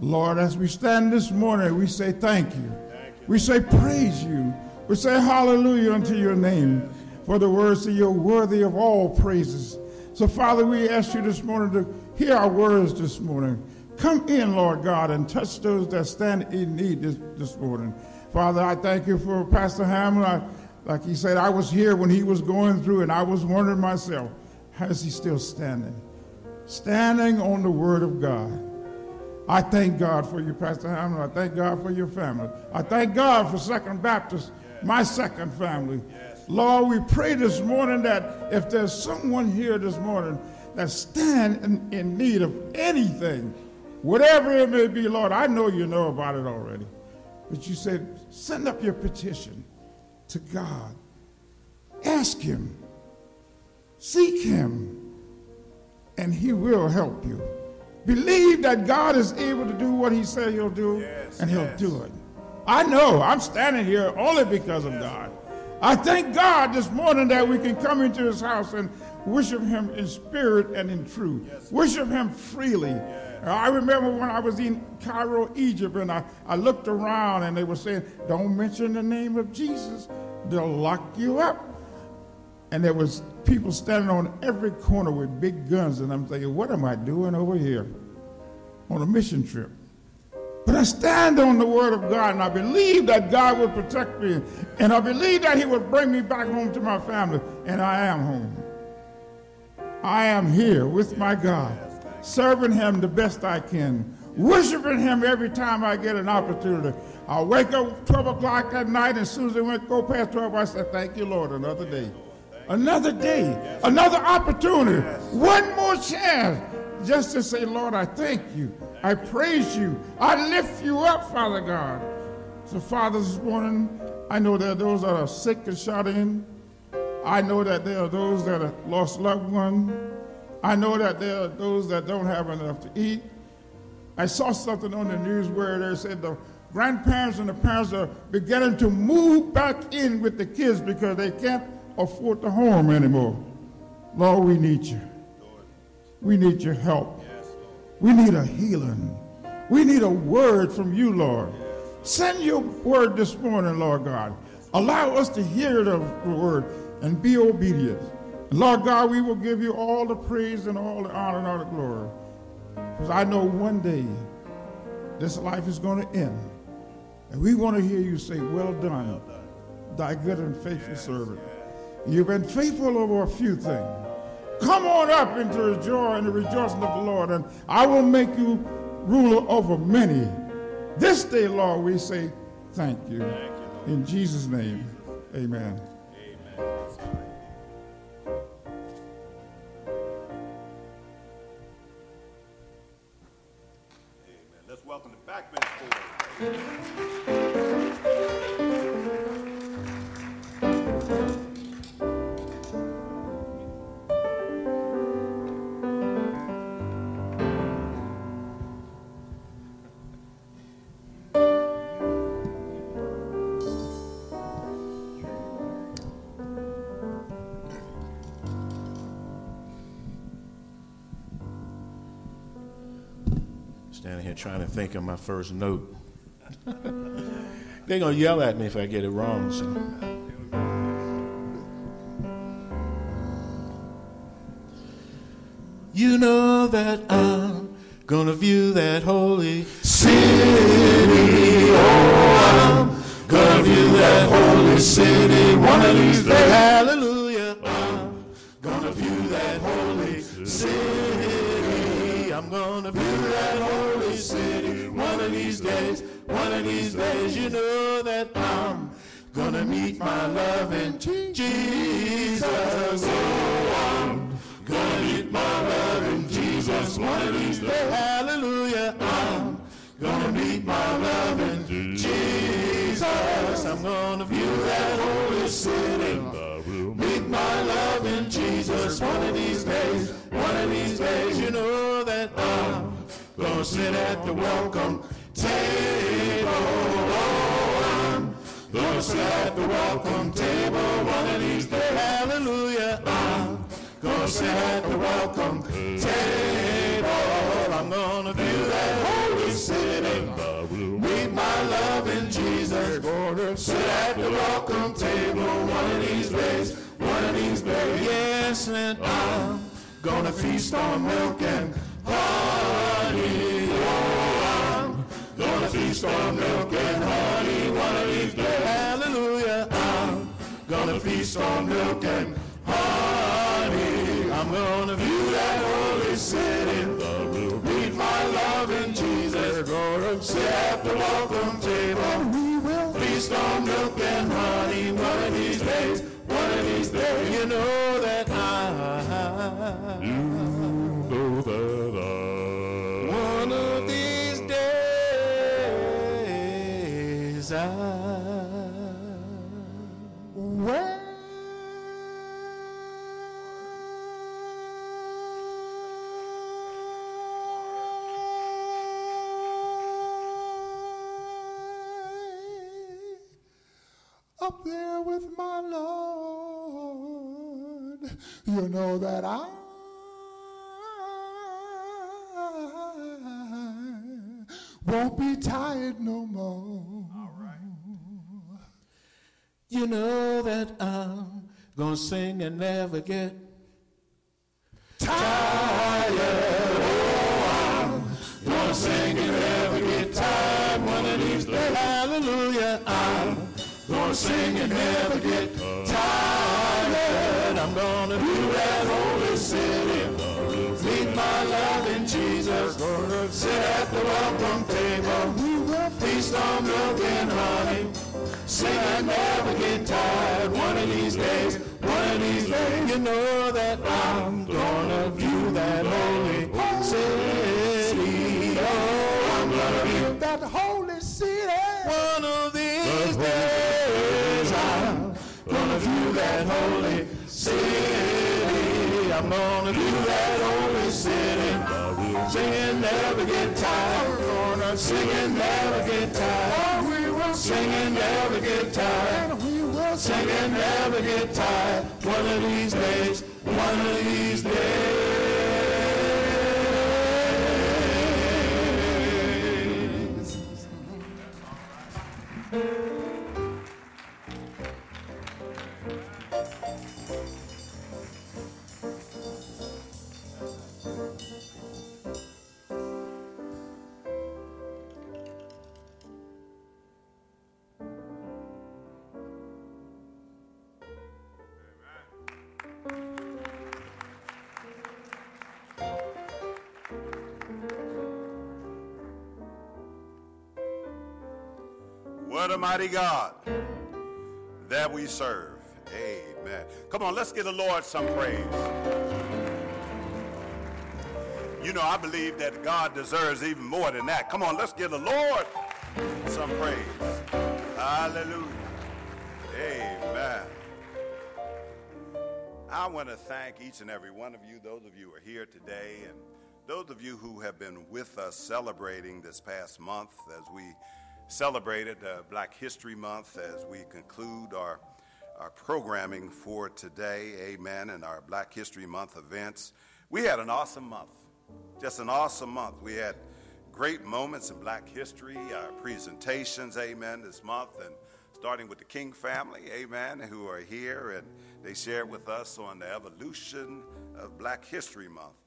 Lord, as we stand this morning, we say thank you. We say praise you. We say hallelujah unto your name. For the words that you're worthy of all praises. So, Father, we ask you this morning to hear our words this morning. Come in, Lord God, and touch those that stand in need this, this morning. Father, I thank you for Pastor Hamlin. I, like he said, I was here when he was going through, and I was wondering myself, how is he still standing? Standing on the word of God. I thank God for you, Pastor Hamlin. I thank God for your family. I thank God for Second Baptist, my second family. Lord, we pray this morning that if there's someone here this morning that stand in, in need of anything, whatever it may be, Lord, I know you know about it already. But you said, send up your petition to God. Ask Him. Seek Him. And He will help you. Believe that God is able to do what He said He'll do, Yes, and He'll yes. do it. I know I'm standing here only because of God. I thank God this morning that we can come into His house and worship Him in spirit and in truth. Worship Him freely. I remember when I was in Cairo, Egypt, and I, I looked around and they were saying, Don't mention the name of Jesus, they'll lock you up. And there was people standing on every corner with big guns, and I'm thinking, what am I doing over here on a mission trip? But I stand on the word of God, and I believe that God will protect me, and I believe that He will bring me back home to my family, and I am home. I am here with my God, serving Him the best I can, worshiping Him every time I get an opportunity. I wake up 12 o'clock at night, and as soon as it went go past 12, I said, Thank you, Lord, another day. Another day, another opportunity, one more chance just to say, Lord, I thank you. I praise you. I lift you up, Father God. So, Father, this morning, I know there are those that are sick and shut in. I know that there are those that have lost loved ones. I know that there are those that don't have enough to eat. I saw something on the news where they said the grandparents and the parents are beginning to move back in with the kids because they can't afford the home anymore. Lord, we need you. We need your help. We need a healing. We need a word from you, Lord. Send your word this morning, Lord God. Allow us to hear the word and be obedient. Lord God, we will give you all the praise and all the honor and all the glory. Because I know one day this life is going to end. And we want to hear you say, Well done, thy good and faithful servant. You've been faithful over a few things. Come on up into the joy and the rejoicing of the Lord, and I will make you ruler over many. This day, Lord, we say thank you. In Jesus' name, amen. Amen. Trying to think of my first note. They're going to yell at me if I get it wrong. So. Sit at the welcome table. Oh, I'm gonna sit at the welcome table one of these days. Hallelujah. I'm Gonna sit at the welcome table. I'm gonna view that holy city. Meet my loving Jesus. Gonna sit at the welcome table one of these days. One of these days. Yes, and I'm gonna feast on milk and gonna feast on milk and honey. I'm gonna view that holy city. Meet my loving Jesus. Gonna sit at the welcome table. We will feast on milk and honey one of these days. One of these days, you know that I. You sing and never get tired. Oh, I'm gonna sing and never get tired one of these days. Hallelujah. I'm gonna sing and never get tired. I'm gonna do that holy city. Meet my loving Jesus. Gonna sit at the welcome table. Feast on milk and honey. Sing and never get tired. One of these days, you know that I'm gonna view that holy city. Oh, I'm gonna view That holy city. one of these days. I'm gonna view that holy city. I'm gonna view that holy city. Sing and never get tired. Gonna sing and never get tired. We will Sing and never get tired. We will Sing and never get tired. One of these days, one of these days. Mighty God that we serve. Amen. Come on, let's give the Lord some praise. You know, I believe that God deserves even more than that. Come on, let's give the Lord some praise. Hallelujah. Amen. I want to thank each and every one of you, those of you who are here today, and those of you who have been with us celebrating this past month as we celebrated uh, Black History Month, as we conclude our, our programming for today, amen, and our Black History Month events. We had an awesome month, just an awesome month. We had great moments in black history, our presentations, amen, this month, and starting with the King family, amen, who are here, and they shared with us on the evolution of Black History Month.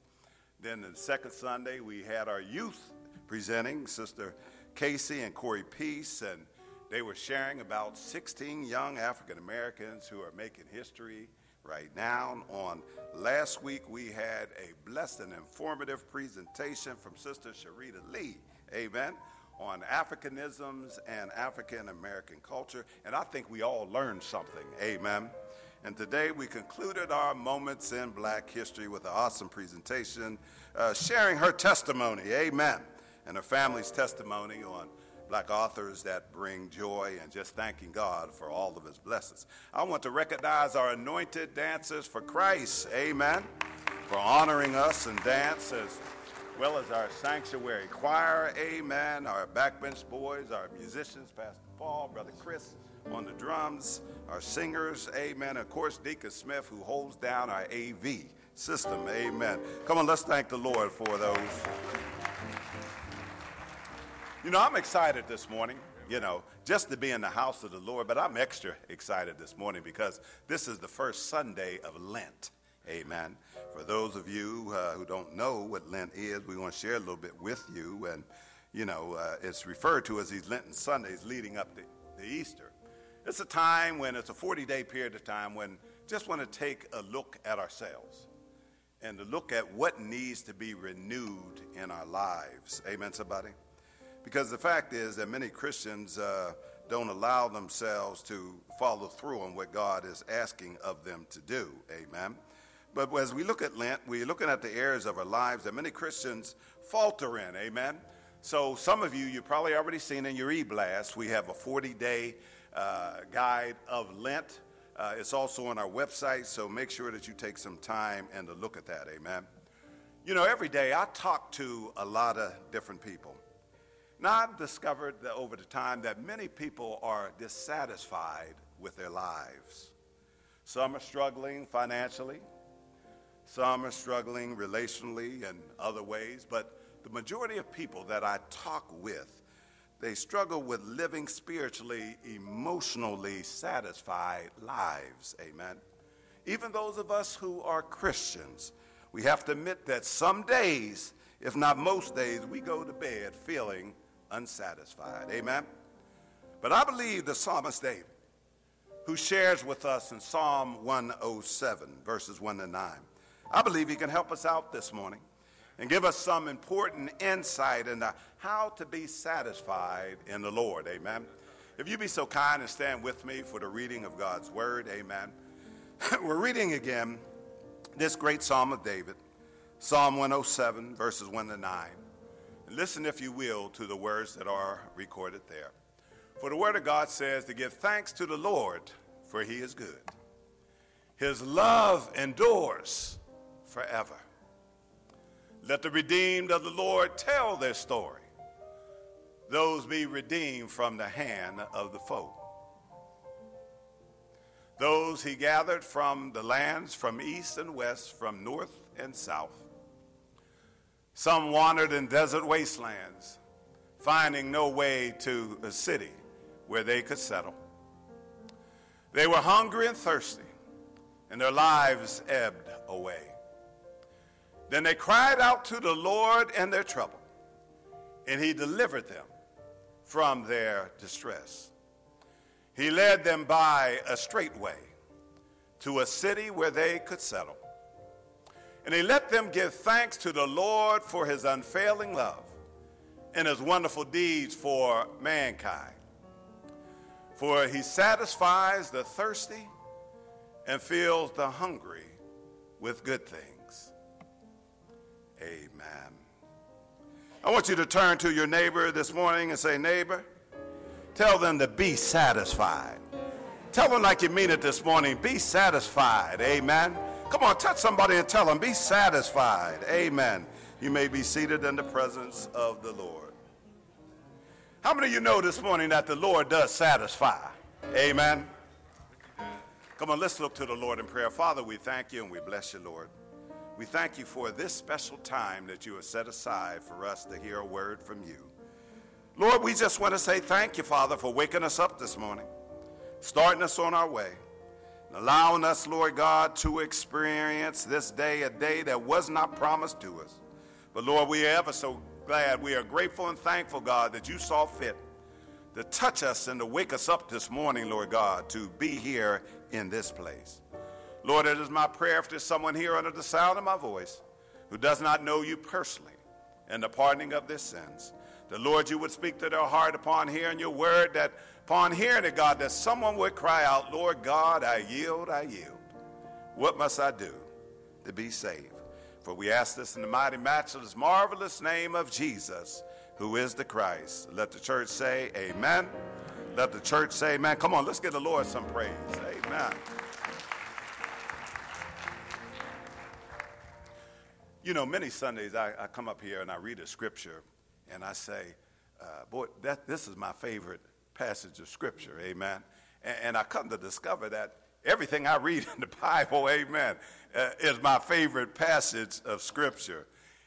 Then the second Sunday, we had our youth presenting, Sister Casey and Corey Peace, and they were sharing about 16 young African Americans who are making history right now. On last week, we had a blessed and informative presentation from Sister Sharita Lee, amen, on Africanisms and African American culture. And I think we all learned something, amen. And today we concluded our moments in black history with an awesome presentation, uh, sharing her testimony, amen, and her family's testimony on black authors that bring joy and just thanking God for all of his blessings. I want to recognize our anointed dancers for Christ, amen, for honoring us and dance as well as our sanctuary choir, amen, our backbench boys, our musicians, Pastor Paul, Brother Chris on the drums, our singers, amen, of course, Deacon Smith, who holds down our AV system, amen. Come on, let's thank the Lord for those. You know, I'm excited this morning, you know, just to be in the house of the Lord, but I'm extra excited this morning because this is the first Sunday of Lent. Amen. For those of you uh, who don't know what Lent is, we want to share a little bit with you. And, you know, uh, it's referred to as these Lenten Sundays leading up to, to Easter. It's a time when it's a 40 day period of time when just want to take a look at ourselves and to look at what needs to be renewed in our lives. Amen, somebody? Because the fact is that many Christians uh, don't allow themselves to follow through on what God is asking of them to do. Amen. But as we look at Lent, we're looking at the areas of our lives that many Christians falter in. Amen. So some of you, you've probably already seen in your e-blast, we have a 40-day uh, guide of Lent. Uh, it's also on our website, so make sure that you take some time and to look at that. Amen. You know, every day I talk to a lot of different people. Now, I've discovered that over the time that many people are dissatisfied with their lives. Some are struggling financially, some are struggling relationally and other ways, but the majority of people that I talk with, they struggle with living spiritually, emotionally satisfied lives. Amen. Even those of us who are Christians, we have to admit that some days, if not most days, we go to bed feeling unsatisfied. Amen. But I believe the psalmist David, who shares with us in Psalm 107, verses 1 to 9, I believe he can help us out this morning and give us some important insight into how to be satisfied in the Lord. Amen. If you be so kind and stand with me for the reading of God's word. Amen. We're reading again this great Psalm of David, Psalm 107, verses 1 to 9. Listen, if you will, to the words that are recorded there. For the word of God says to give thanks to the Lord, for he is good. His love endures forever. Let the redeemed of the Lord tell their story. Those be redeemed from the hand of the foe. Those he gathered from the lands from east and west, from north and south. Some wandered in desert wastelands, finding no way to a city where they could settle. They were hungry and thirsty, and their lives ebbed away. Then they cried out to the Lord in their trouble, and he delivered them from their distress. He led them by a straight way to a city where they could settle. And he let them give thanks to the Lord for his unfailing love and his wonderful deeds for mankind. For he satisfies the thirsty and fills the hungry with good things. Amen. I want you to turn to your neighbor this morning and say, Neighbor, tell them to be satisfied. Tell them like you mean it this morning. Be satisfied. Amen. Come on, touch somebody and tell them, be satisfied. Amen. You may be seated in the presence of the Lord. How many of you know this morning that the Lord does satisfy? Amen. Come on, let's look to the Lord in prayer. Father, we thank you and we bless you, Lord. We thank you for this special time that you have set aside for us to hear a word from you. Lord, we just want to say thank you, Father, for waking us up this morning, starting us on our way, allowing us, Lord God, to experience this day, a day that was not promised to us. But Lord, we are ever so glad, we are grateful and thankful, God, that you saw fit to touch us and to wake us up this morning, Lord God, to be here in this place. Lord, it is my prayer if there's someone here under the sound of my voice who does not know you personally and the pardoning of their sins, the Lord, you would speak to their heart upon hearing your word, that upon hearing it, God, that someone would cry out, Lord God, I yield, I yield. What must I do to be saved? For we ask this in the mighty, matchless, marvelous name of Jesus, who is the Christ. Let the church say, Amen. Let the church say, Amen. Come on, let's give the Lord some praise. Amen. You know, many Sundays I, I come up here and I read a scripture and I say, uh, boy, that, this is my favorite passage of scripture, amen. And, and I come to discover that everything I read in the Bible, amen, uh, is my favorite passage of scripture.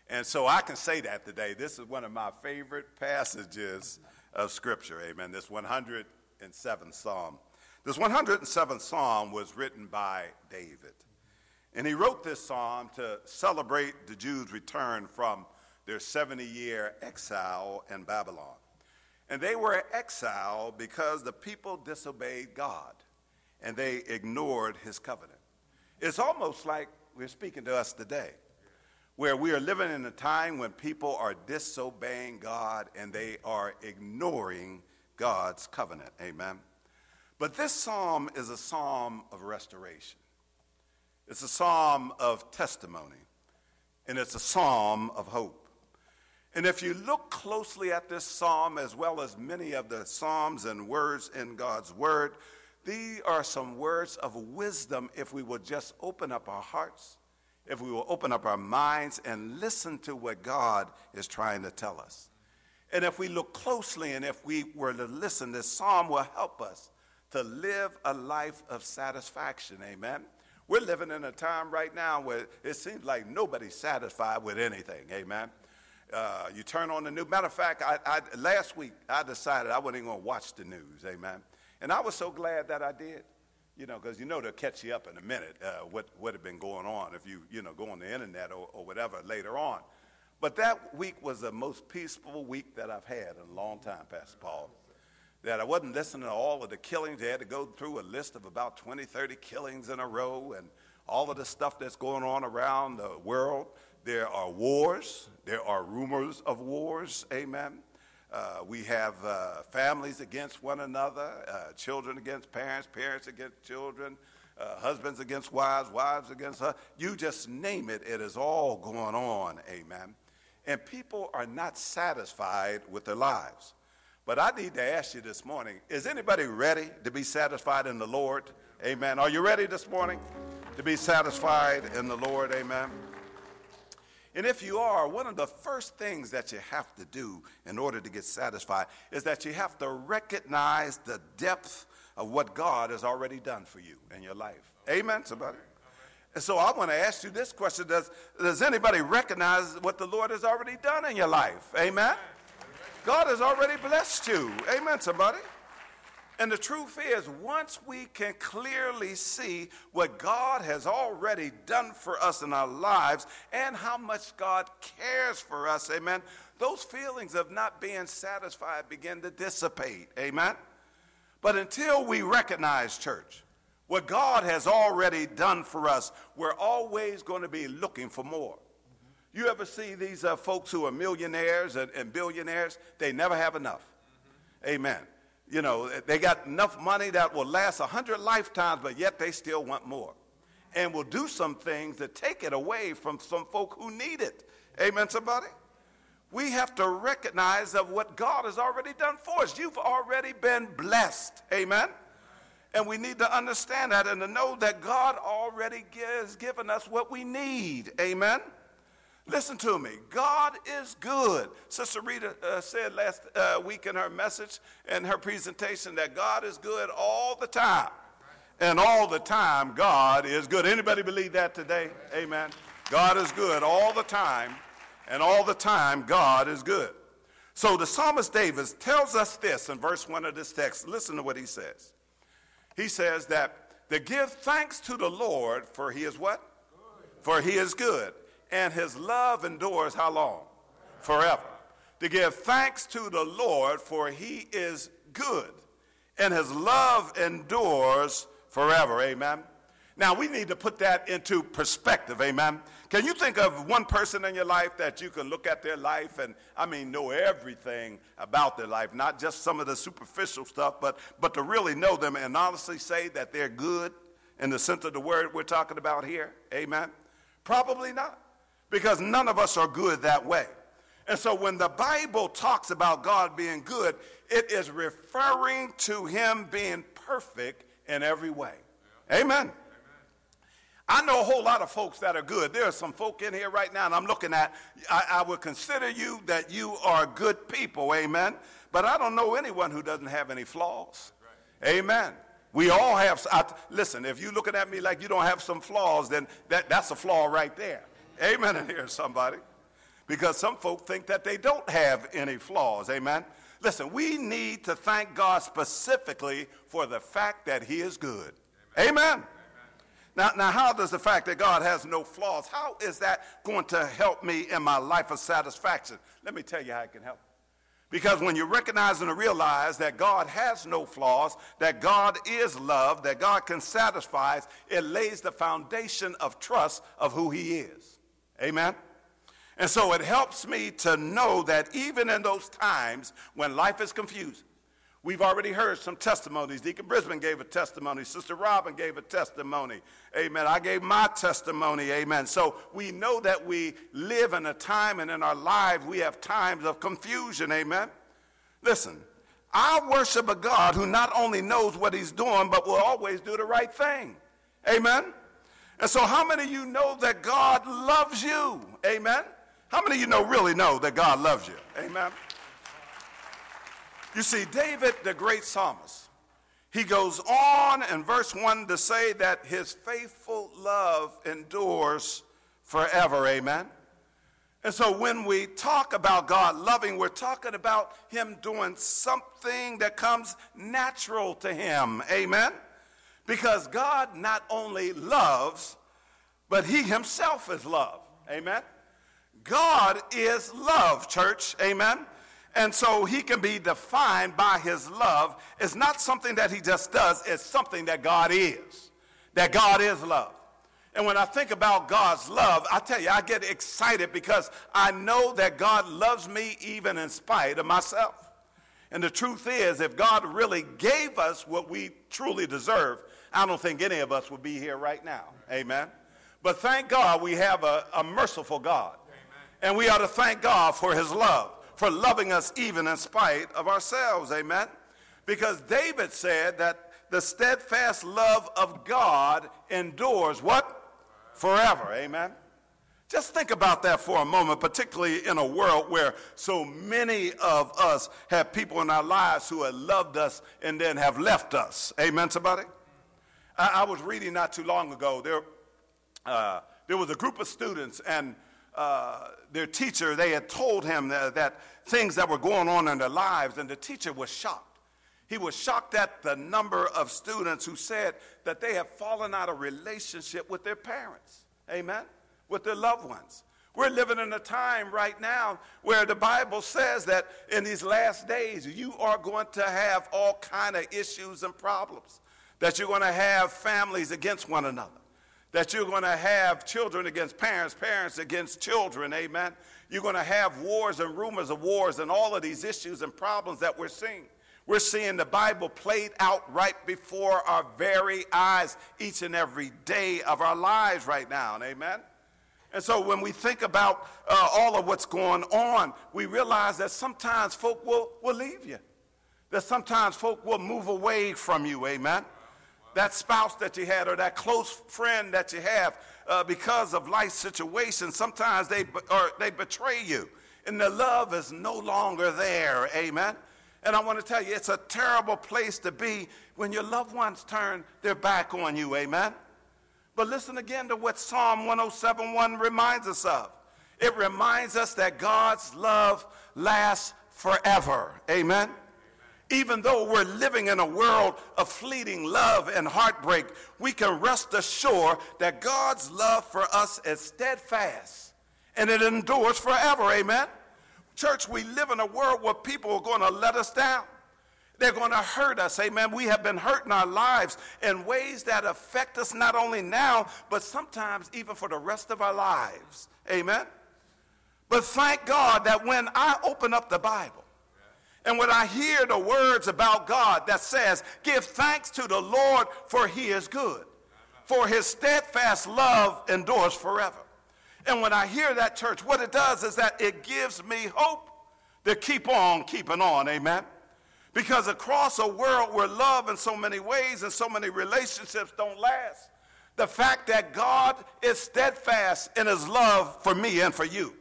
And so I can say that today. This is one of my favorite passages of scripture, amen. This 107th Psalm. This 107th Psalm was written by David. And he wrote this psalm to celebrate the Jews' return from their 70 year exile in Babylon. And they were exiled because the people disobeyed God and they ignored his covenant. It's almost like we're speaking to us today, where we are living in a time when people are disobeying God and they are ignoring God's covenant. Amen. But this psalm is a psalm of restoration. It's a psalm of testimony, and it's a psalm of hope. And if you look closely at this psalm, as well as many of the psalms and words in God's word, these are some words of wisdom if we will just open up our hearts, if we will open up our minds and listen to what God is trying to tell us. And if we look closely and if we were to listen, this psalm will help us to live a life of satisfaction. Amen. We're living in a time right now where it seems like nobody's satisfied with anything. Amen. Uh, you turn on the news. Matter of fact, I, I, last week I decided I wasn't even going to watch the news. Amen. And I was so glad that I did. You know, because you know they'll catch you up in a minute uh, what what had been going on if you you know go on the internet or, or whatever later on. But that week was the most peaceful week that I've had in a long time, Pastor Paul that I wasn't listening to all of the killings. They had to go through a list of about 20, 30 killings in a row and all of the stuff that's going on around the world. There are wars. There are rumors of wars. Amen. Uh, we have uh, families against one another, uh, children against parents, parents against children, uh, husbands against wives, wives against her. You just name it, it is all going on. Amen. And people are not satisfied with their lives. But I need to ask you this morning is anybody ready to be satisfied in the Lord? Amen. Are you ready this morning to be satisfied in the Lord? Amen. And if you are, one of the first things that you have to do in order to get satisfied is that you have to recognize the depth of what God has already done for you in your life. Amen, somebody? And so I want to ask you this question Does, does anybody recognize what the Lord has already done in your life? Amen? God has already blessed you. Amen, somebody? And the truth is, once we can clearly see what God has already done for us in our lives and how much God cares for us, amen, those feelings of not being satisfied begin to dissipate, amen. But until we recognize, church, what God has already done for us, we're always going to be looking for more. You ever see these uh, folks who are millionaires and, and, billionaires? They never have enough. Amen. You know, they got enough money that will last a hundred lifetimes, but yet they still want more. And will do some things that take it away from some folk who need it. Amen, somebody? We have to recognize of what God has already done for us. You've already been blessed. Amen. And we need to understand that and to know that God already has given us what we need. Amen. Listen to me. God is good. Sister Rita uh, said last uh, week in her message and her presentation that God is good all the time. And all the time, God is good. Anybody believe that today? Amen. God is good all the time. And all the time, God is good. So the psalmist David tells us this in verse 1 of this text. Listen to what he says. He says that to give thanks to the Lord, for he is what? Good. For he is good and his love endures how long? Forever. To give thanks to the Lord, for he is good, and his love endures forever. Amen. Now, we need to put that into perspective. Amen. Can you think of one person in your life that you can look at their life and, I mean, know everything about their life, not just some of the superficial stuff, but, but to really know them and honestly say that they're good in the sense of the word we're talking about here? Amen. Probably not because none of us are good that way. And so when the Bible talks about God being good, it is referring to him being perfect in every way. Amen. I know a whole lot of folks that are good. There are some folk in here right now, and I'm looking at, I, I would consider you that you are good people. Amen. But I don't know anyone who doesn't have any flaws. Amen. We all have, I, listen, if you're looking at me like you don't have some flaws, then that, that's a flaw right there. Amen in here, somebody. Because some folk think that they don't have any flaws. Amen. Listen, we need to thank God specifically for the fact that He is good. Amen. Amen. Now, now, how does the fact that God has no flaws, how is that going to help me in my life of satisfaction? Let me tell you how it can help. Because when you recognize and realize that God has no flaws, that God is love, that God can satisfy, it lays the foundation of trust of who He is. Amen? And so it helps me to know that even in those times when life is confusing, we've already heard some testimonies. Deacon Brisbane gave a testimony. Sister Robin gave a testimony. Amen. I gave my testimony. Amen. So we know that we live in a time and in our lives we have times of confusion. Amen. Listen, I worship a God who not only knows what he's doing, but will always do the right thing. Amen. And so, how many of you know that God loves you? Amen. How many of you know really know that God loves you? Amen. You see, David, the great psalmist, he goes on in verse 1 to say that his faithful love endures forever. Amen. And so when we talk about God loving, we're talking about him doing something that comes natural to him. Amen. Because God not only loves, but he himself is love. Amen. God is love, church. Amen. And so he can be defined by his love. It's not something that he just does, it's something that God is. That God is love. And when I think about God's love, I tell you, I get excited because I know that God loves me even in spite of myself. And the truth is, if God really gave us what we truly deserve, I don't think any of us would be here right now. Amen. But thank God we have a, a merciful God. And we ought to thank God for his love, for loving us even in spite of ourselves. Amen. Because David said that the steadfast love of God endures what? Forever. Amen. Just think about that for a moment, particularly in a world where so many of us have people in our lives who have loved us and then have left us. Amen, somebody? I, I was reading not too long ago. There, uh, there was a group of students, and uh, their teacher, they had told him that, that things that were going on in their lives, and the teacher was shocked. He was shocked at the number of students who said that they have fallen out of relationship with their parents. Amen? with their loved ones. We're living in a time right now where the Bible says that in these last days you are going to have all kind of issues and problems. That you're going to have families against one another. That you're going to have children against parents, parents against children, amen. You're going to have wars and rumors of wars and all of these issues and problems that we're seeing. We're seeing the Bible played out right before our very eyes each and every day of our lives right now, amen. And so when we think about uh, all of what's going on, we realize that sometimes folk will, will leave you. That sometimes folk will move away from you, amen? That spouse that you had or that close friend that you have uh, because of life situations, sometimes they, or they betray you and the love is no longer there, amen? And I want to tell you, it's a terrible place to be when your loved ones turn their back on you, amen? But listen again to what Psalm 107.1 reminds us of. It reminds us that God's love lasts forever. Amen? Even though we're living in a world of fleeting love and heartbreak, we can rest assured that God's love for us is steadfast and it endures forever. Amen? Church, we live in a world where people are going to let us down. They're going to hurt us. Amen. We have been hurt in our lives in ways that affect us not only now, but sometimes even for the rest of our lives. Amen. But thank God that when I open up the Bible and when I hear the words about God that says, Give thanks to the Lord, for he is good, for his steadfast love endures forever. And when I hear that, church, what it does is that it gives me hope to keep on keeping on. Amen. Because across a world where love in so many ways and so many relationships don't last, the fact that God is steadfast in his love for me and for you.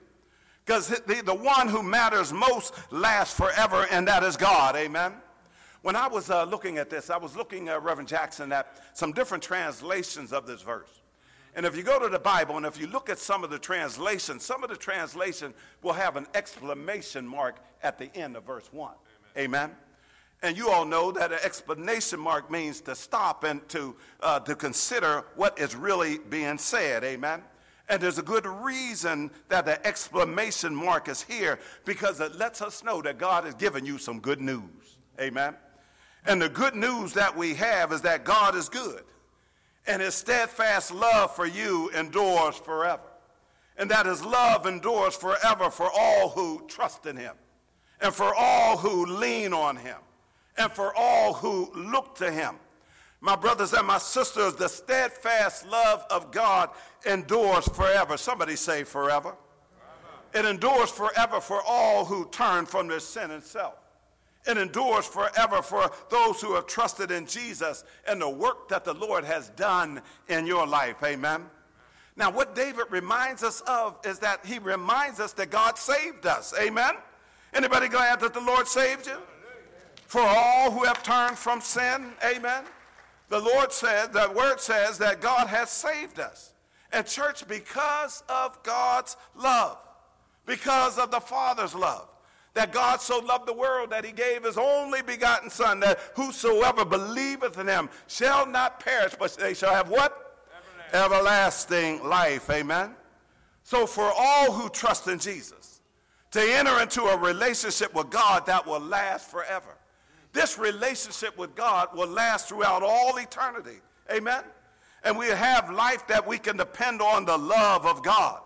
Because the, the one who matters most lasts forever, and that is God. Amen. When I was uh, looking at this, I was looking at Reverend Jackson at some different translations of this verse. And if you go to the Bible and if you look at some of the translations, some of the translation will have an exclamation mark at the end of verse 1. Amen. Amen. And you all know that an explanation mark means to stop and to, uh, to consider what is really being said. Amen. And there's a good reason that the exclamation mark is here because it lets us know that God has given you some good news. Amen. And the good news that we have is that God is good and his steadfast love for you endures forever. And that his love endures forever for all who trust in him and for all who lean on him and for all who look to him. My brothers and my sisters, the steadfast love of God endures forever. Somebody say forever. It endures forever for all who turn from their sin and self. It endures forever for those who have trusted in Jesus and the work that the Lord has done in your life. Amen. Now, what David reminds us of is that he reminds us that God saved us. Amen. Anybody glad that the Lord saved you? for all who have turned from sin. Amen. The Lord said, the word says that God has saved us. And church, because of God's love, because of the Father's love, that God so loved the world that he gave his only begotten Son, that whosoever believeth in him shall not perish, but they shall have what? Everlasting, Everlasting life. Amen. So for all who trust in Jesus, to enter into a relationship with God that will last forever this relationship with God will last throughout all eternity. Amen? And we have life that we can depend on the love of God.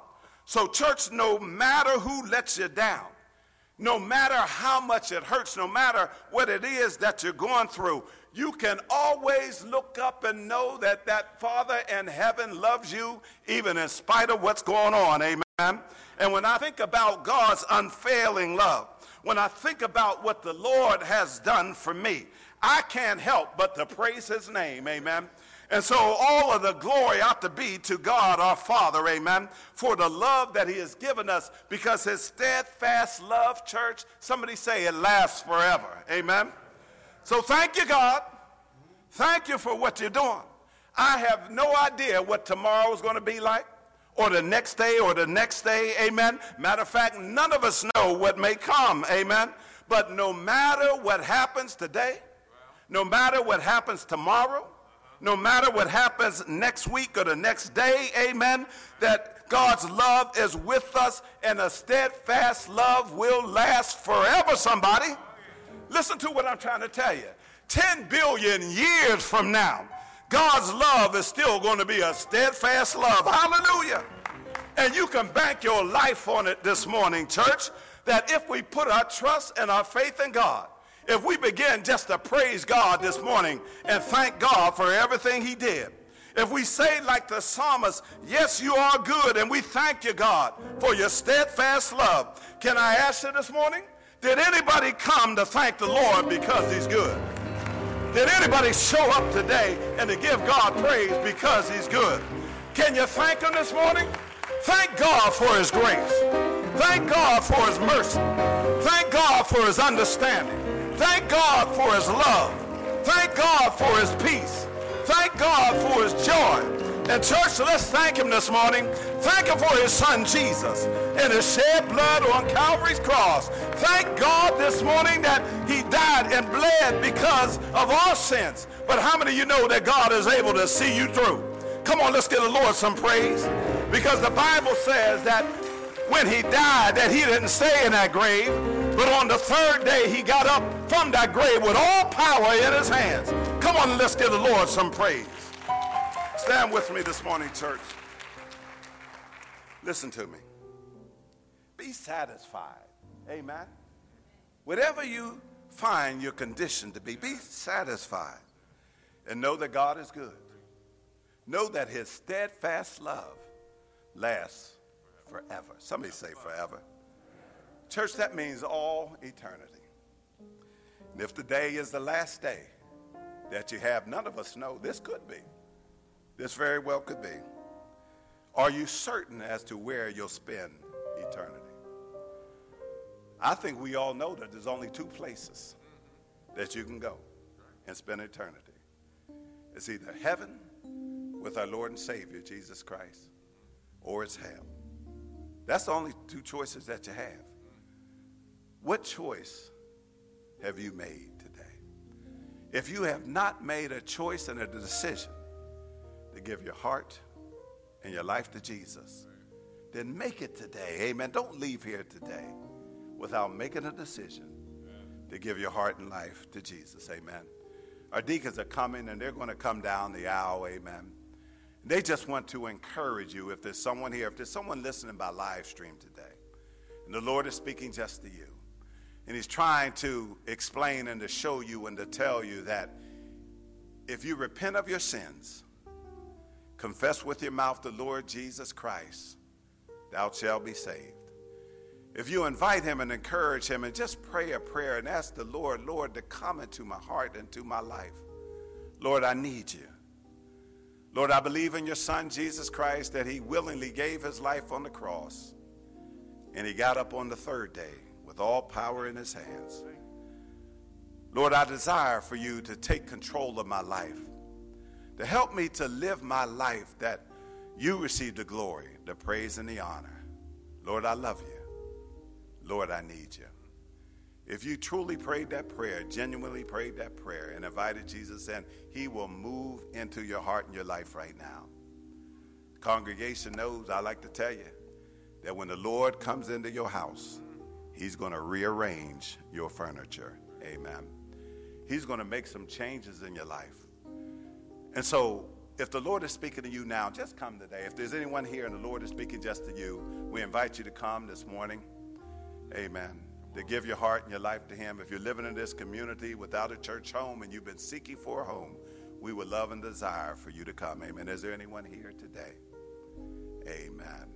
So, church, no matter who lets you down, no matter how much it hurts, no matter what it is that you're going through, you can always look up and know that that Father in heaven loves you even in spite of what's going on. Amen. And when I think about God's unfailing love, when I think about what the Lord has done for me, I can't help but to praise his name. Amen. And so all of the glory ought to be to God our Father, amen, for the love that he has given us because his steadfast love, church, somebody say it lasts forever, amen. So thank you, God. Thank you for what you're doing. I have no idea what tomorrow is going to be like or the next day or the next day, amen. Matter of fact, none of us know what may come, amen. But no matter what happens today, no matter what happens tomorrow, no matter what happens next week or the next day, amen, that God's love is with us and a steadfast love will last forever, somebody. Listen to what I'm trying to tell you. 10 billion years from now, God's love is still going to be a steadfast love. Hallelujah. And you can bank your life on it this morning, church, that if we put our trust and our faith in God, if we begin just to praise God this morning and thank God for everything He did, if we say, like the psalmist, Yes, you are good, and we thank you, God, for your steadfast love. Can I ask you this morning? Did anybody come to thank the Lord because He's good? Did anybody show up today and to give God praise because He's good? Can you thank Him this morning? Thank God for His grace. Thank God for His mercy. Thank God for His understanding. Thank God for his love. Thank God for his peace. Thank God for his joy. And church, let's thank him this morning. Thank him for his son Jesus and his shed blood on Calvary's cross. Thank God this morning that he died and bled because of our sins. But how many of you know that God is able to see you through? Come on, let's give the Lord some praise. Because the Bible says that when he died that he didn't stay in that grave, but on the third day he got up from that grave with all power in his hands. Come on, let's give the Lord some praise. Stand with me this morning, church. Listen to me. Be satisfied. Amen. Whatever you find your condition to be, be satisfied. And know that God is good. Know that his steadfast love lasts forever. Somebody say forever. Church, that means all eternity. And if the day is the last day that you have, none of us know. This could be. This very well could be. Are you certain as to where you'll spend eternity? I think we all know that there's only two places that you can go and spend eternity. It's either heaven with our Lord and Savior, Jesus Christ, or it's hell. That's the only two choices that you have. What choice have you made today? If you have not made a choice and a decision to give your heart and your life to Jesus, then make it today. Amen. Don't leave here today without making a decision to give your heart and life to Jesus. Amen. Our deacons are coming and they're going to come down the aisle. Amen. They just want to encourage you if there's someone here, if there's someone listening by live stream today, and the Lord is speaking just to you, and He's trying to explain and to show you and to tell you that if you repent of your sins, confess with your mouth the Lord Jesus Christ, thou shalt be saved. If you invite him and encourage him and just pray a prayer and ask the Lord, Lord, to come into my heart and to my life. Lord, I need you. Lord, I believe in your Son, Jesus Christ, that he willingly gave his life on the cross and he got up on the third day with all power in his hands. Lord, I desire for you to take control of my life, to help me to live my life that you receive the glory, the praise, and the honor. Lord, I love you. Lord, I need you. If you truly prayed that prayer, genuinely prayed that prayer, and invited Jesus in, He will move into your heart and your life right now. Congregation knows, I like to tell you, that when the Lord comes into your house, He's going to rearrange your furniture. Amen. He's going to make some changes in your life. And so, if the Lord is speaking to you now, just come today. If there's anyone here and the Lord is speaking just to you, we invite you to come this morning. Amen. To give your heart and your life to Him. If you're living in this community without a church home and you've been seeking for a home, we would love and desire for you to come. Amen. Is there anyone here today? Amen.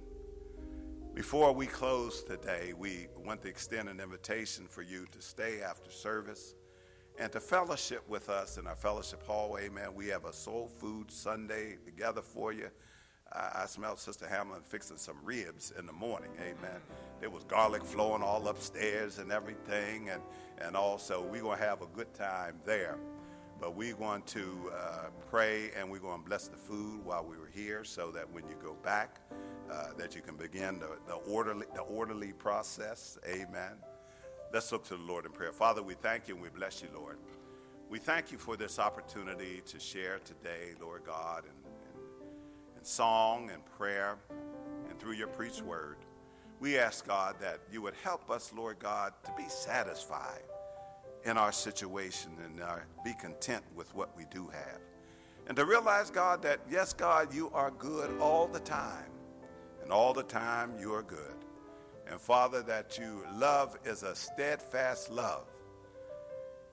Before we close today, we want to extend an invitation for you to stay after service and to fellowship with us in our fellowship hall. Amen. We have a soul food Sunday together for you. I, I smelled Sister Hamlin fixing some ribs in the morning. Amen. There was garlic flowing all upstairs and everything, and, and also we're going to have a good time there. But we're going to uh, pray and we're going to bless the food while we were here so that when you go back, uh, that you can begin the, the, orderly, the orderly process. Amen. Let's look to the Lord in prayer. Father, we thank you and we bless you, Lord. We thank you for this opportunity to share today, Lord God, in, in, in song and prayer and through your preached word. We ask, God, that you would help us, Lord God, to be satisfied in our situation and uh, be content with what we do have. And to realize, God, that yes, God, you are good all the time. And all the time you are good. And Father, that you love is a steadfast love.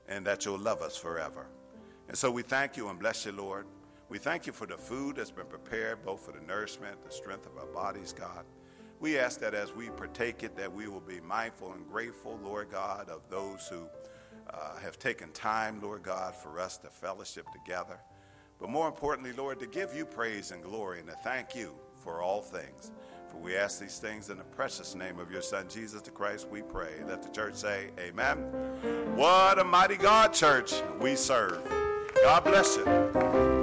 And that you'll love us forever. And so we thank you and bless you, Lord. We thank you for the food that's been prepared, both for the nourishment, the strength of our bodies, God. We ask that as we partake it, that we will be mindful and grateful, Lord God, of those who uh, have taken time, Lord God, for us to fellowship together. But more importantly, Lord, to give you praise and glory and to thank you for all things. For we ask these things in the precious name of your Son, Jesus the Christ, we pray. Let the church say, Amen. What a mighty God, church, we serve. God bless you.